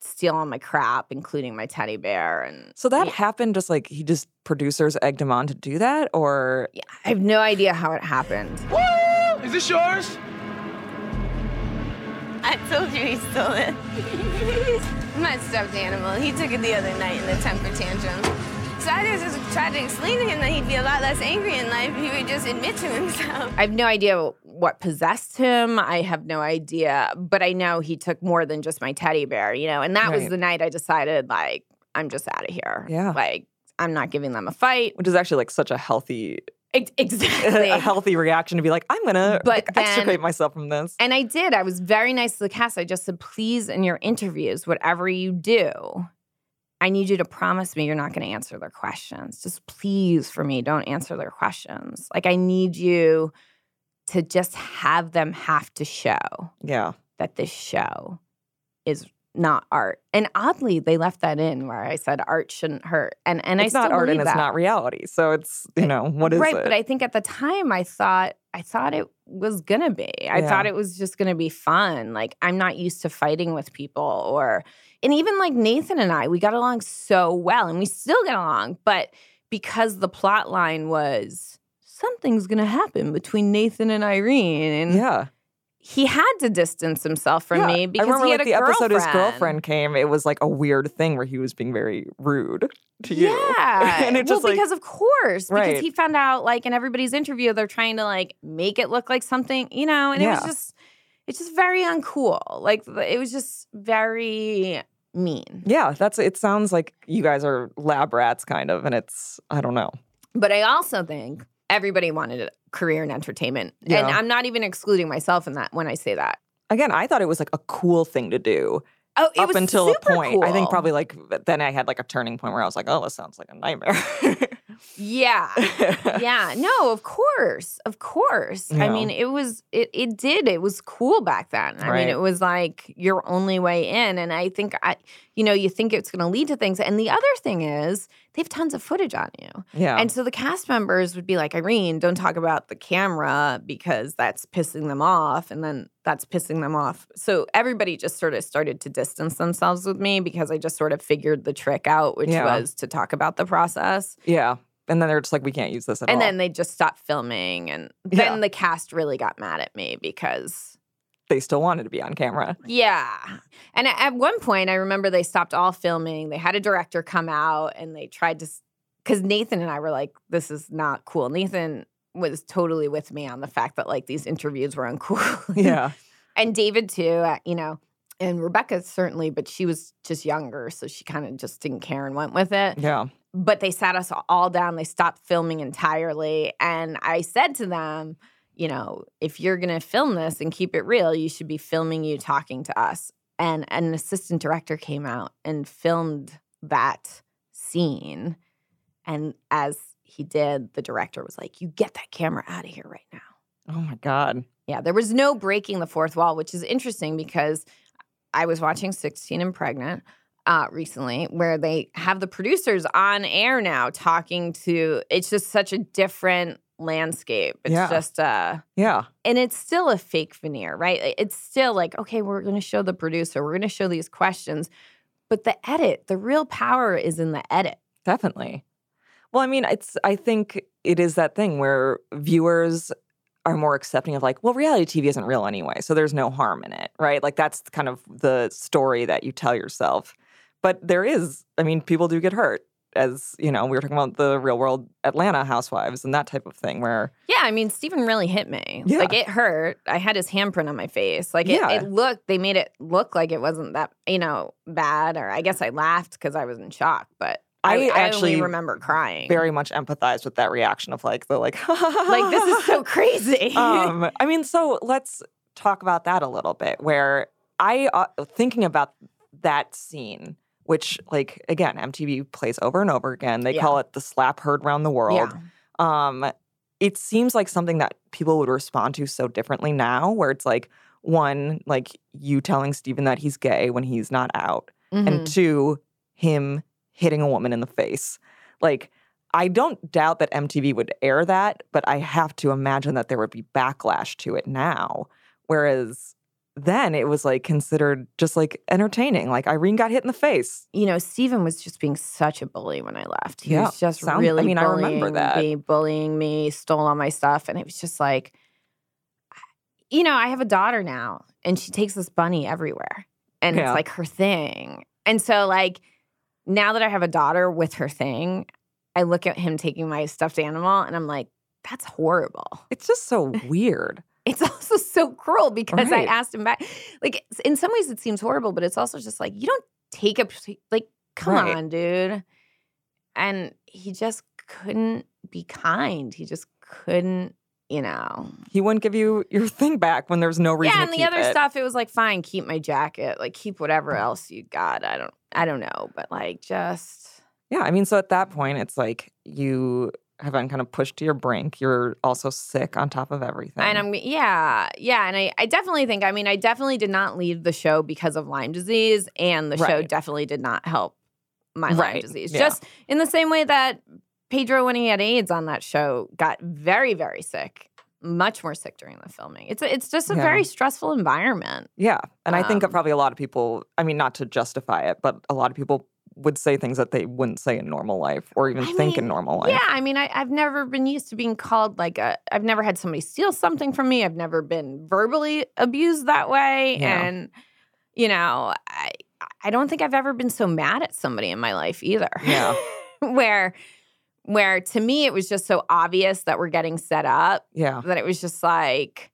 Speaker 3: steal all my crap, including my teddy bear. And
Speaker 2: So that
Speaker 3: Yeah.
Speaker 2: happened just like he just producers egged him on to do that or
Speaker 3: yeah, I have no idea how it happened.
Speaker 5: Woo! Is this yours?
Speaker 6: I told you he stole it. My stuffed animal. He took it the other night in the temper tantrum. So I just tried to explain to him that he'd be a lot less angry in life if he would just admit to himself.
Speaker 3: I have no idea what possessed him. I have no idea, but I know he took more than just my teddy bear, you know. And that was the night I decided, like, I'm just out of here.
Speaker 2: Yeah.
Speaker 3: like I'm not giving them a fight.
Speaker 2: which is actually like such a healthy
Speaker 3: exactly.
Speaker 2: a healthy reaction to be like, I'm gonna
Speaker 3: But then-
Speaker 2: extricate myself from this.
Speaker 3: And I did. I was very nice to the cast. I just said, please, in your interviews, whatever you do, I need you to promise me you're not going to answer their questions. Just please, for me, don't answer their questions. Like, I need you to just have them have to show
Speaker 2: yeah.
Speaker 3: that this show is not art. And oddly, they left that in where I said art shouldn't hurt. And and
Speaker 2: it's
Speaker 3: I
Speaker 2: not art and
Speaker 3: believe
Speaker 2: it's not reality. So it's you know, what is
Speaker 3: right,
Speaker 2: it?
Speaker 3: but I think at the time I thought I thought it was gonna be. I
Speaker 2: Yeah.
Speaker 3: thought it was just gonna be fun. Like I'm not used to fighting with people or and even like Nathan and I, we got along so well and we still get along, but because the plot line was something's gonna happen between Nathan and Irene and
Speaker 2: yeah.
Speaker 3: he had to distance himself from
Speaker 2: Yeah.
Speaker 3: me because
Speaker 2: I remember
Speaker 3: he had
Speaker 2: like
Speaker 3: a
Speaker 2: the episode his
Speaker 3: girlfriend.
Speaker 2: girlfriend came, it was like a weird thing where he was being very rude to you.
Speaker 3: Yeah.
Speaker 2: and it just
Speaker 3: well,
Speaker 2: like
Speaker 3: because of course,
Speaker 2: Right.
Speaker 3: because he found out like in everybody's interview, they're trying to like make it look like something, you know, and it was just, it's just very uncool. Like it was just very mean.
Speaker 2: Yeah, that's it sounds like you guys are lab rats kind of, and it's I don't know.
Speaker 3: But I also think everybody wanted a career in entertainment, and I'm not even excluding myself in that when I say that.
Speaker 2: Again, I thought it was like a cool thing to do
Speaker 3: Oh, it
Speaker 2: up
Speaker 3: was
Speaker 2: until a point. I think probably like then I had like a turning point where I was like, oh, this sounds like a nightmare.
Speaker 3: Yeah. yeah. No of course. Of course. I mean it was it, it did. It was cool back then. I
Speaker 2: Right.
Speaker 3: mean it was like your only way in. And i think i you know you think it's going to lead to things. And the other thing is they have tons of footage on you.
Speaker 2: Yeah.
Speaker 3: and so the cast members would be like irene don't talk about the camera because that's pissing them off. And then that's pissing them off. So everybody just sort of started to distance themselves with me because i just sort of figured the trick out which
Speaker 2: Yeah.
Speaker 3: was to talk about the process.
Speaker 2: Yeah. And then they're just like, we can't use this at
Speaker 3: and
Speaker 2: all.
Speaker 3: And then they just stopped filming and then
Speaker 2: Yeah.
Speaker 3: the cast really got mad at me because
Speaker 2: they still wanted to be on camera.
Speaker 3: Yeah. And at one point, I remember they stopped all filming. They had a director come out and they tried to, because Nathan and I were like, this is not cool. Nathan was totally with me on the fact that like these interviews were uncool.
Speaker 2: Yeah.
Speaker 3: and David too, uh, you know, and Rebecca certainly, but she was just younger. So she kind of just didn't care and went with it.
Speaker 2: Yeah.
Speaker 3: But they sat us all down. They stopped filming entirely. And I said to them, you know, if you're going to film this and keep it real, you should be filming you talking to us. And an assistant director came out and filmed that scene. And as he did, the director was like, You get that camera out of here right now.
Speaker 2: Oh my God.
Speaker 3: Yeah, there was no breaking the fourth wall, which is interesting because I was watching 16 and Pregnant uh, recently, where they have the producers on air now talking to. It's just such a different landscape. It's
Speaker 2: Yeah.
Speaker 3: just uh
Speaker 2: Yeah.
Speaker 3: and it's still a fake veneer, right? It's still like, okay, we're going to show the producer, we're going to show these questions, but the edit, the real power is in the edit.
Speaker 2: Definitely. Well, I mean, it's I think it is that thing where viewers are more accepting of like, well, reality TV isn't real anyway, so there's no harm in it, right? Like that's kind of the story that you tell yourself. But there is, I mean, people do get hurt. As you know, we were talking about the real world Atlanta housewives and that type of thing where
Speaker 3: Yeah, I mean, Stephen really hit me.
Speaker 2: Yeah.
Speaker 3: Like it hurt. I had his handprint on my face. Like it,
Speaker 2: Yeah.
Speaker 3: it looked, they made it look like it wasn't that, you know, bad. Or I guess I laughed because I was in shock, but I,
Speaker 2: I actually
Speaker 3: remember crying.
Speaker 2: very much empathize with that reaction of like the like
Speaker 3: like this is so crazy.
Speaker 2: um, I mean, so let's talk about that a little bit. Where I uh, thinking about that scene, which like again, MTV plays over and over again. They
Speaker 3: Yeah.
Speaker 2: call it the slap heard round the world.
Speaker 3: yeah.
Speaker 2: Um, it seems like something that people would respond to so differently now, where it's like one, like you telling Stephen that he's gay when he's not out,
Speaker 3: Mhm.
Speaker 2: and two, him hitting a woman in the face. Like, I don't doubt that MTV would air that, but I have to imagine that there would be backlash to it now. Whereas then it was like considered just like entertaining. Like Irene got hit in the face.
Speaker 3: you know, Stephen was just being such a bully when I left. He
Speaker 2: Yeah,
Speaker 3: was just
Speaker 2: sounds- I
Speaker 3: really
Speaker 2: mean, I remember
Speaker 3: bullying
Speaker 2: that.
Speaker 3: me, bullying me, stole all my stuff. And it was just like, you know, I have a daughter now and she takes this bunny everywhere. And
Speaker 2: Yeah.
Speaker 3: it's like her thing. And so, like, now that I have a daughter with her thing, I look at him taking my stuffed animal and I'm like, that's horrible.
Speaker 2: It's just so weird.
Speaker 3: It's also so cruel because
Speaker 2: Right.
Speaker 3: I asked him back. Like, in some ways, it seems horrible, but it's also just like, you don't take a, like, come
Speaker 2: Right.
Speaker 3: on, dude. And he just couldn't be kind. He just couldn't, you know.
Speaker 2: He wouldn't give you your thing back when there's no reason
Speaker 3: yeah, and the other
Speaker 2: it.
Speaker 3: stuff, it was like, fine, keep my jacket, like, keep whatever else you got. I don't, I don't know, but like, just.
Speaker 2: Yeah, I mean, so at that point, it's like you have been kind of pushed to your brink. You're also sick on top of everything.
Speaker 3: And I'm yeah, yeah, and I, I definitely think I mean I definitely did not leave the show because of Lyme disease, and the show definitely did not help my Lyme
Speaker 2: Right,
Speaker 3: disease.
Speaker 2: yeah.
Speaker 3: Just in the same way that Pedro, when he had AIDS on that show, got very very sick, much more sick during the filming. It's a, it's just a
Speaker 2: Yeah.
Speaker 3: very stressful environment.
Speaker 2: yeah, and I think
Speaker 3: Um,
Speaker 2: probably a lot of people. I mean, not to justify it, but a lot of people would say things that they wouldn't say in normal life or even
Speaker 3: I
Speaker 2: think in normal life.
Speaker 3: Yeah, I mean, I, I've never been used to being called like a. I've never had somebody steal something from me. I've never been verbally abused that way,
Speaker 2: Yeah.
Speaker 3: and you know, I I don't think I've ever been so mad at somebody in my life either.
Speaker 2: Yeah.
Speaker 3: where where to me it was just so obvious that we're getting set up
Speaker 2: yeah,
Speaker 3: that it was just like,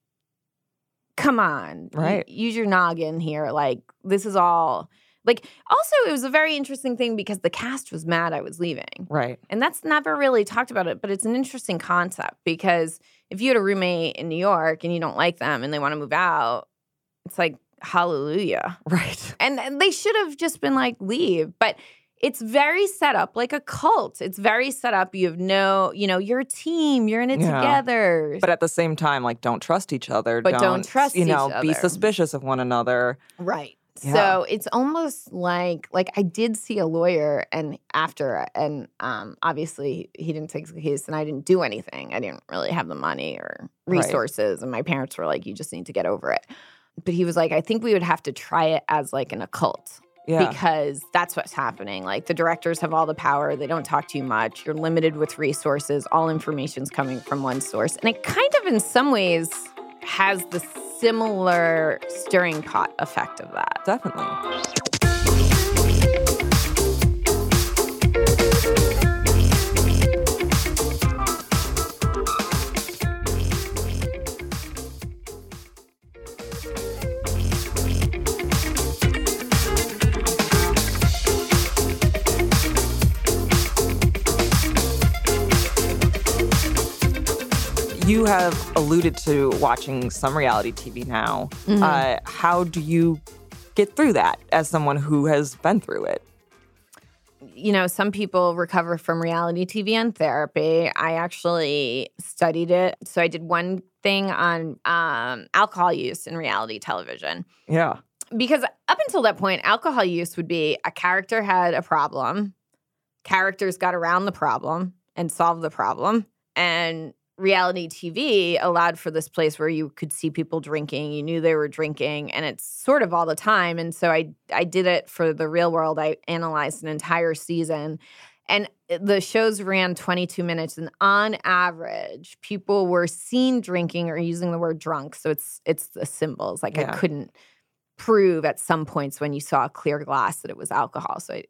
Speaker 3: come on,
Speaker 2: Right.
Speaker 3: use your noggin here. Like this is all. Like also, it was a very interesting thing because the cast was mad I was leaving.
Speaker 2: right.
Speaker 3: And that's never really talked about it, but it's an interesting concept because if you had a roommate in New York and you don't like them and they want to move out, it's like hallelujah.
Speaker 2: Right.
Speaker 3: And, and they should have just been like leave, but it's very set up like a cult. It's very set up. You have no, you know, you're a team, you're in it
Speaker 2: Yeah.
Speaker 3: together.
Speaker 2: But at the same time, like, don't trust each other.
Speaker 3: But don't trust
Speaker 2: you know, be suspicious of one another.
Speaker 3: Right.
Speaker 2: Yeah.
Speaker 3: So it's almost like like I did see a lawyer and after and um obviously he didn't take the case and I didn't do anything. I didn't really have the money or
Speaker 2: Right.
Speaker 3: resources and my parents were like you just need to get over it. But he was like I think we would have to try it as like an occult
Speaker 2: Yeah.
Speaker 3: because that's what's happening. Like the directors have all the power, they don't talk too much. You're limited with resources. All information's coming from one source. And it kind of in some ways has the similar stirring pot effect of that.
Speaker 2: Definitely. You have alluded to watching some reality TV now. Mm-hmm. Uh, how do you get through that as someone who has been through it?
Speaker 3: You know, some people recover from reality TV and therapy. I actually studied it. So I did one thing on um, alcohol use in reality television.
Speaker 2: Yeah.
Speaker 3: Because up until that point, alcohol use would be a character had a problem, characters got around the problem and solved the problem. And reality TV allowed for this place where you could see people drinking, you knew they were drinking, and it's sort of all the time. And so I I did it for the real world. I analyzed an entire season. And the shows ran 22 minutes and on average people were seen drinking or using the word drunk. So it's it's the symbols. Like yeah. I couldn't prove at some points when you saw a clear glass that it was alcohol. So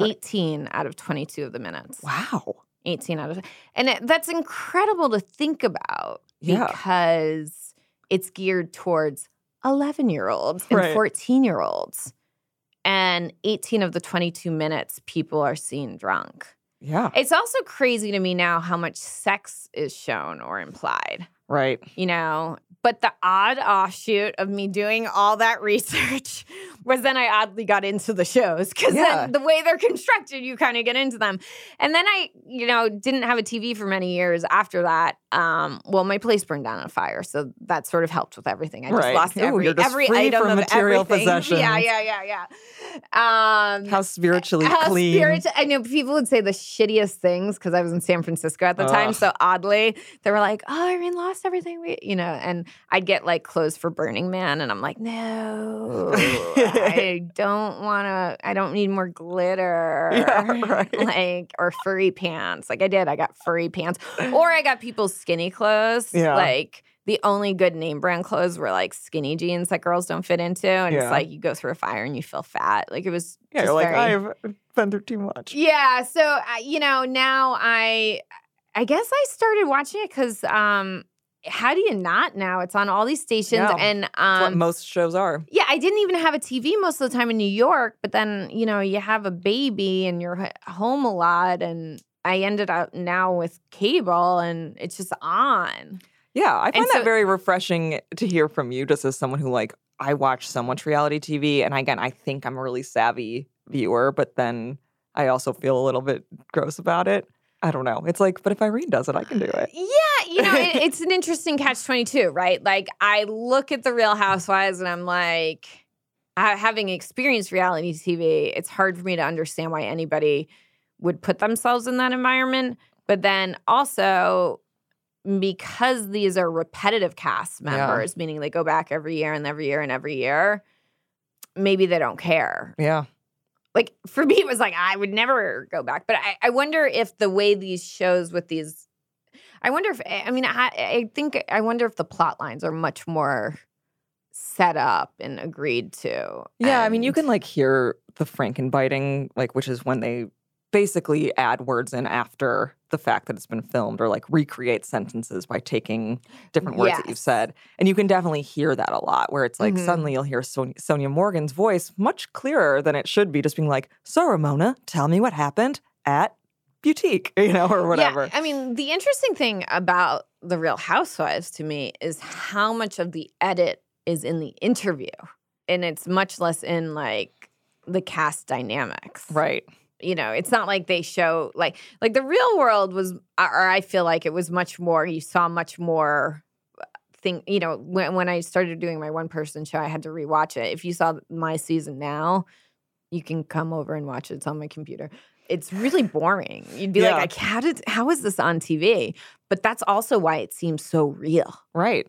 Speaker 3: 18 out of 22 of the minutes.
Speaker 2: Wow.
Speaker 3: 18 out of and it, that's incredible to think about yeah. because it's geared towards 11 year olds and 14 year olds and 18 of the 22 minutes people are seen drunk.
Speaker 2: Yeah.
Speaker 3: It's also crazy to me now how much sex is shown or implied
Speaker 2: right.
Speaker 3: you know? But the odd offshoot of me doing all that research was then I oddly got into the shows because yeah. the way they're constructed, you kind of get into them. And then I, you know, didn't have a TV for many years after that. Um, well, my place burned down on fire, so that sort of helped with everything. I just
Speaker 2: right.
Speaker 3: lost every
Speaker 2: Ooh,
Speaker 3: every item of
Speaker 2: material
Speaker 3: everything.
Speaker 2: possessions.
Speaker 3: Yeah, yeah, yeah, yeah. Um,
Speaker 2: how spiritually
Speaker 3: how
Speaker 2: clean.
Speaker 3: Spiritual, I know people would say the shittiest things because I was in San Francisco at the Ugh. time. So oddly, they were like, "Oh, Irene lost everything." We, you know, and I'd get like clothes for Burning Man, and I'm like, "No, I don't want to. I don't need more glitter,
Speaker 2: yeah, right.
Speaker 3: like or furry pants. Like I did. I got furry pants, or I got people's skinny clothes,
Speaker 2: yeah.
Speaker 3: like." the only good name brand clothes were like skinny jeans that girls don't fit into. And yeah. it's like you go through a fire and you feel fat. Like it was.
Speaker 2: Yeah, like,
Speaker 3: very...
Speaker 2: I've been through too much.
Speaker 3: Yeah. So, uh, you know, now I, I guess I started watching it because, um, how do you not now? It's on all these stations and um,
Speaker 2: most shows are.
Speaker 3: Yeah, I didn't even have a TV most of the time in New York, but then, you know, you have a baby and you're home a lot and I ended up now with cable and it's just on.
Speaker 2: Yeah, I find that very refreshing to hear from you, just as someone who like I watch so much reality TV, and again, I think I'm a really savvy viewer, but then I also feel a little bit gross about it. I don't know. It's like, but if Irene does it, I can do it.
Speaker 3: Yeah, you know, it, it's an interesting catch twenty two, right? Like I look at the Real Housewives, and I'm like, having experienced reality TV, it's hard for me to understand why anybody would put themselves in that environment. But then also, because these are repetitive cast members, yeah. meaning they go back every year and every year and every year, maybe they don't care.
Speaker 2: Yeah.
Speaker 3: Like for me, it was like, I would never go back. But I, I wonder if the way these shows with these, I wonder if, I mean, I, I think, I wonder if the plot lines are much more set up and agreed to.
Speaker 2: Yeah.
Speaker 3: And,
Speaker 2: I mean, you can like hear the frankenbiting, like, which is when they basically add words in after the fact that it's been filmed or like recreate sentences by taking different words yes. that you've said. And you can definitely hear that a lot where it's like mm-hmm. suddenly you'll hear Son- Sonja Morgan's voice much clearer than it should be, just being like, So, Ramona, tell me what happened at Boutique, you know, or whatever.
Speaker 3: Yeah, I mean, the interesting thing about The Real Housewives to me is how much of the edit is in the interview. And it's much less in like the cast dynamics.
Speaker 2: Right
Speaker 3: you know it's not like they show like like the real world was or i feel like it was much more you saw much more uh, thing you know when, when i started doing my one person show i had to rewatch it if you saw my season now you can come over and watch it it's on my computer it's really boring you'd be yeah. like how did how is this on tv but that's also why it seems so real
Speaker 2: right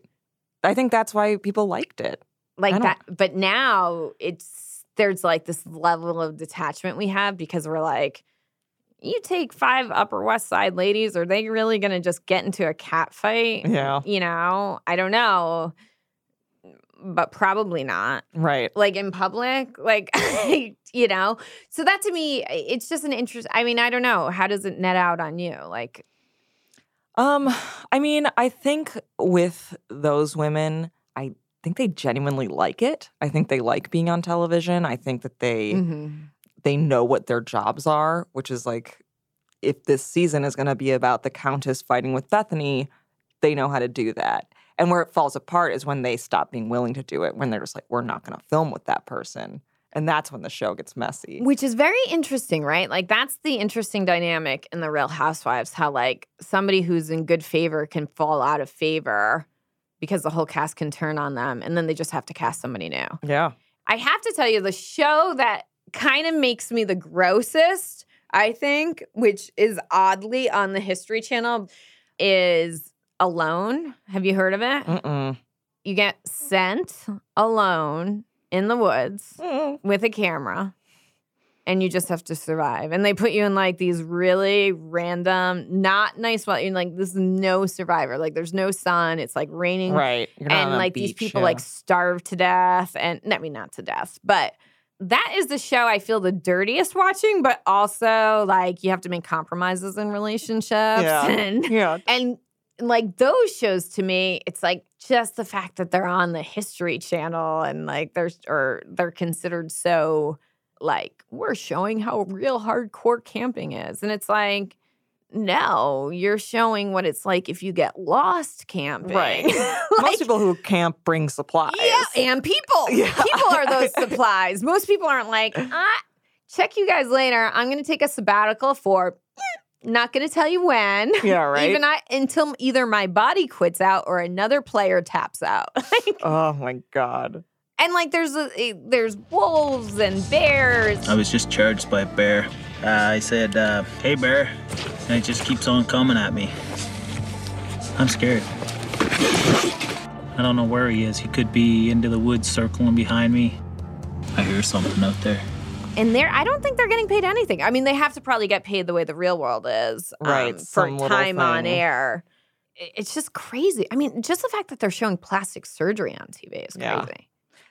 Speaker 2: i think that's why people liked it
Speaker 3: like that but now it's there's like this level of detachment we have because we're like, you take five Upper West Side ladies, are they really going to just get into a cat fight?
Speaker 2: Yeah.
Speaker 3: You know, I don't know. But probably not.
Speaker 2: Right.
Speaker 3: Like in public, like you know. So that to me, it's just an interest. I mean, I don't know. How does it net out on you? Like,
Speaker 2: Um, I mean, I think with those women, I think they genuinely like it. I think they like being on television. I think that they
Speaker 3: mhm.
Speaker 2: they know what their jobs are, which is like if this season is going to be about the countess fighting with Bethany, they know how to do that. And where it falls apart is when they stop being willing to do it, when they're just like, we're not going to film with that person. And that's when the show gets messy.
Speaker 3: Which is very interesting, right? Like that's the interesting dynamic in the Real Housewives. How like somebody who's in good favor can fall out of favor because the whole cast can turn on them, and then they just have to cast somebody new.
Speaker 2: Yeah.
Speaker 3: I have to tell you, the show that kind of makes me the grossest, I think, which is oddly on the History Channel, is Alone. Have you heard of it?
Speaker 2: Mm-mm.
Speaker 3: You get sent alone in the woods
Speaker 2: Mm.
Speaker 3: with a camera and you just have to survive. And they put you in like these really random, not nice well, you're like this is no survivor. Like there's no sun. It's like raining.
Speaker 2: Right.
Speaker 3: And like these people
Speaker 2: yeah.
Speaker 3: like starve to death. And I mean not to death, but that is the show I feel the dirtiest watching, but also like you have to make compromises in relationships.
Speaker 2: Yeah.
Speaker 3: And
Speaker 2: yeah.
Speaker 3: and like those shows to me, it's like just the fact that they're on the History Channel and like they're or they're considered so like we're showing how real hardcore camping is, and it's like. No, you're showing what it's like if you get lost camping.
Speaker 2: Right.
Speaker 3: Like,
Speaker 2: Most people who camp bring supplies.
Speaker 3: yeah, and people.
Speaker 2: Yeah.
Speaker 3: People are those supplies. Most people aren't like, ah, check you guys later. I'm going to take a sabbatical for, not going to tell you when.
Speaker 2: Yeah, right.
Speaker 3: Even I until either my body quits out or another player taps out. Like,
Speaker 2: oh my God.
Speaker 3: and like there's a, a- there's wolves and bears.
Speaker 5: I was just charged by a bear. Uh, I said, uh, hey, bear. And it just keeps on coming at me. I'm scared. I don't know where he is. He could be into the woods circling behind me. I hear something out there.
Speaker 3: And they're I don't think they're getting paid anything. I mean, they have to probably get paid the way the real world is,
Speaker 2: Right,
Speaker 3: um, for time on air. It's just crazy. I mean, just the fact that they're showing plastic surgery on TV is
Speaker 2: Yeah.
Speaker 3: crazy.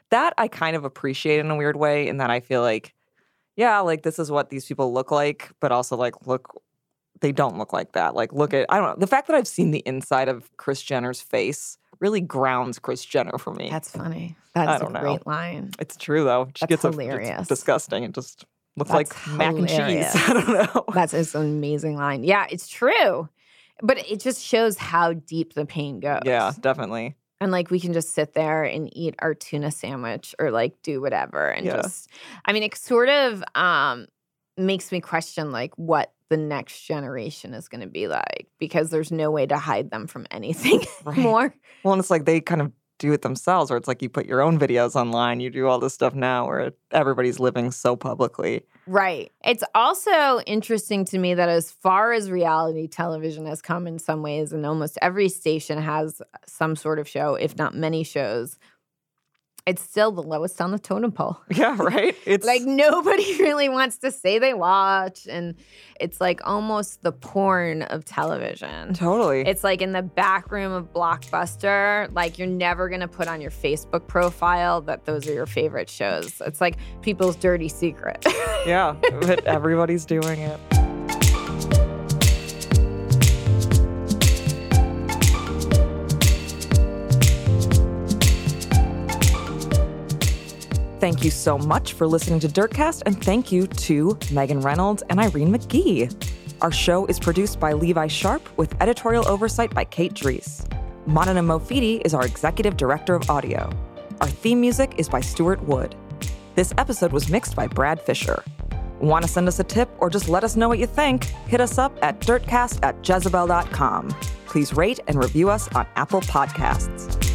Speaker 2: that I kind of appreciate in a weird way, in that I feel like, yeah, like this is what these people look like, but also like, look, they don't look like that. Like, look at, I don't know, the fact that I've seen the inside of Kris Jenner's face really grounds Kris Jenner for me.
Speaker 3: That's funny. That's a
Speaker 2: don't know.
Speaker 3: great line.
Speaker 2: it's true though. She
Speaker 3: That's
Speaker 2: gets a- it's
Speaker 3: hilarious.
Speaker 2: disgusting. It just looks
Speaker 3: That's
Speaker 2: like mac and cheese. I don't know.
Speaker 3: That's it's an amazing line. Yeah, it's true. But it just shows how deep the pain goes.
Speaker 2: yeah, definitely.
Speaker 3: And like we can just sit there and eat our tuna sandwich or like do whatever and
Speaker 2: Yeah.
Speaker 3: just I mean it sort of um makes me question like what the next generation is going to be like because there's no way to hide them from anything
Speaker 2: Right.
Speaker 3: more.
Speaker 2: Well, and it's like they kind of do it themselves, or it's like you put your own videos online, you do all this stuff now where everybody's living so publicly.
Speaker 3: Right. It's also interesting to me that as far as reality television has come in some ways, and almost every station has uh, some sort of show, if not many shows, it's still the lowest on the totem pole.
Speaker 2: Yeah, right? It's
Speaker 3: Like nobody really wants to say they watch. And it's like almost the porn of television.
Speaker 2: totally.
Speaker 3: It's like in the back room of Blockbuster, like you're never gonna put on your Facebook profile that those are your favorite shows. It's like people's dirty secret.
Speaker 2: yeah, but everybody's doing it. Thank you so much for listening to Dirtcast, and thank you to Megan Reynolds and Irene McGee. Our show is produced by Levi Sharpe with editorial oversight by Kate Dries. Manana Mofidi is our executive director of audio. Our theme music is by Stuart Wood. This episode was mixed by Brad Fisher. Want to send us a tip or just let us know what you think? Hit us up at dirtcast at jezebel.com. Please rate and review us on Apple Podcasts.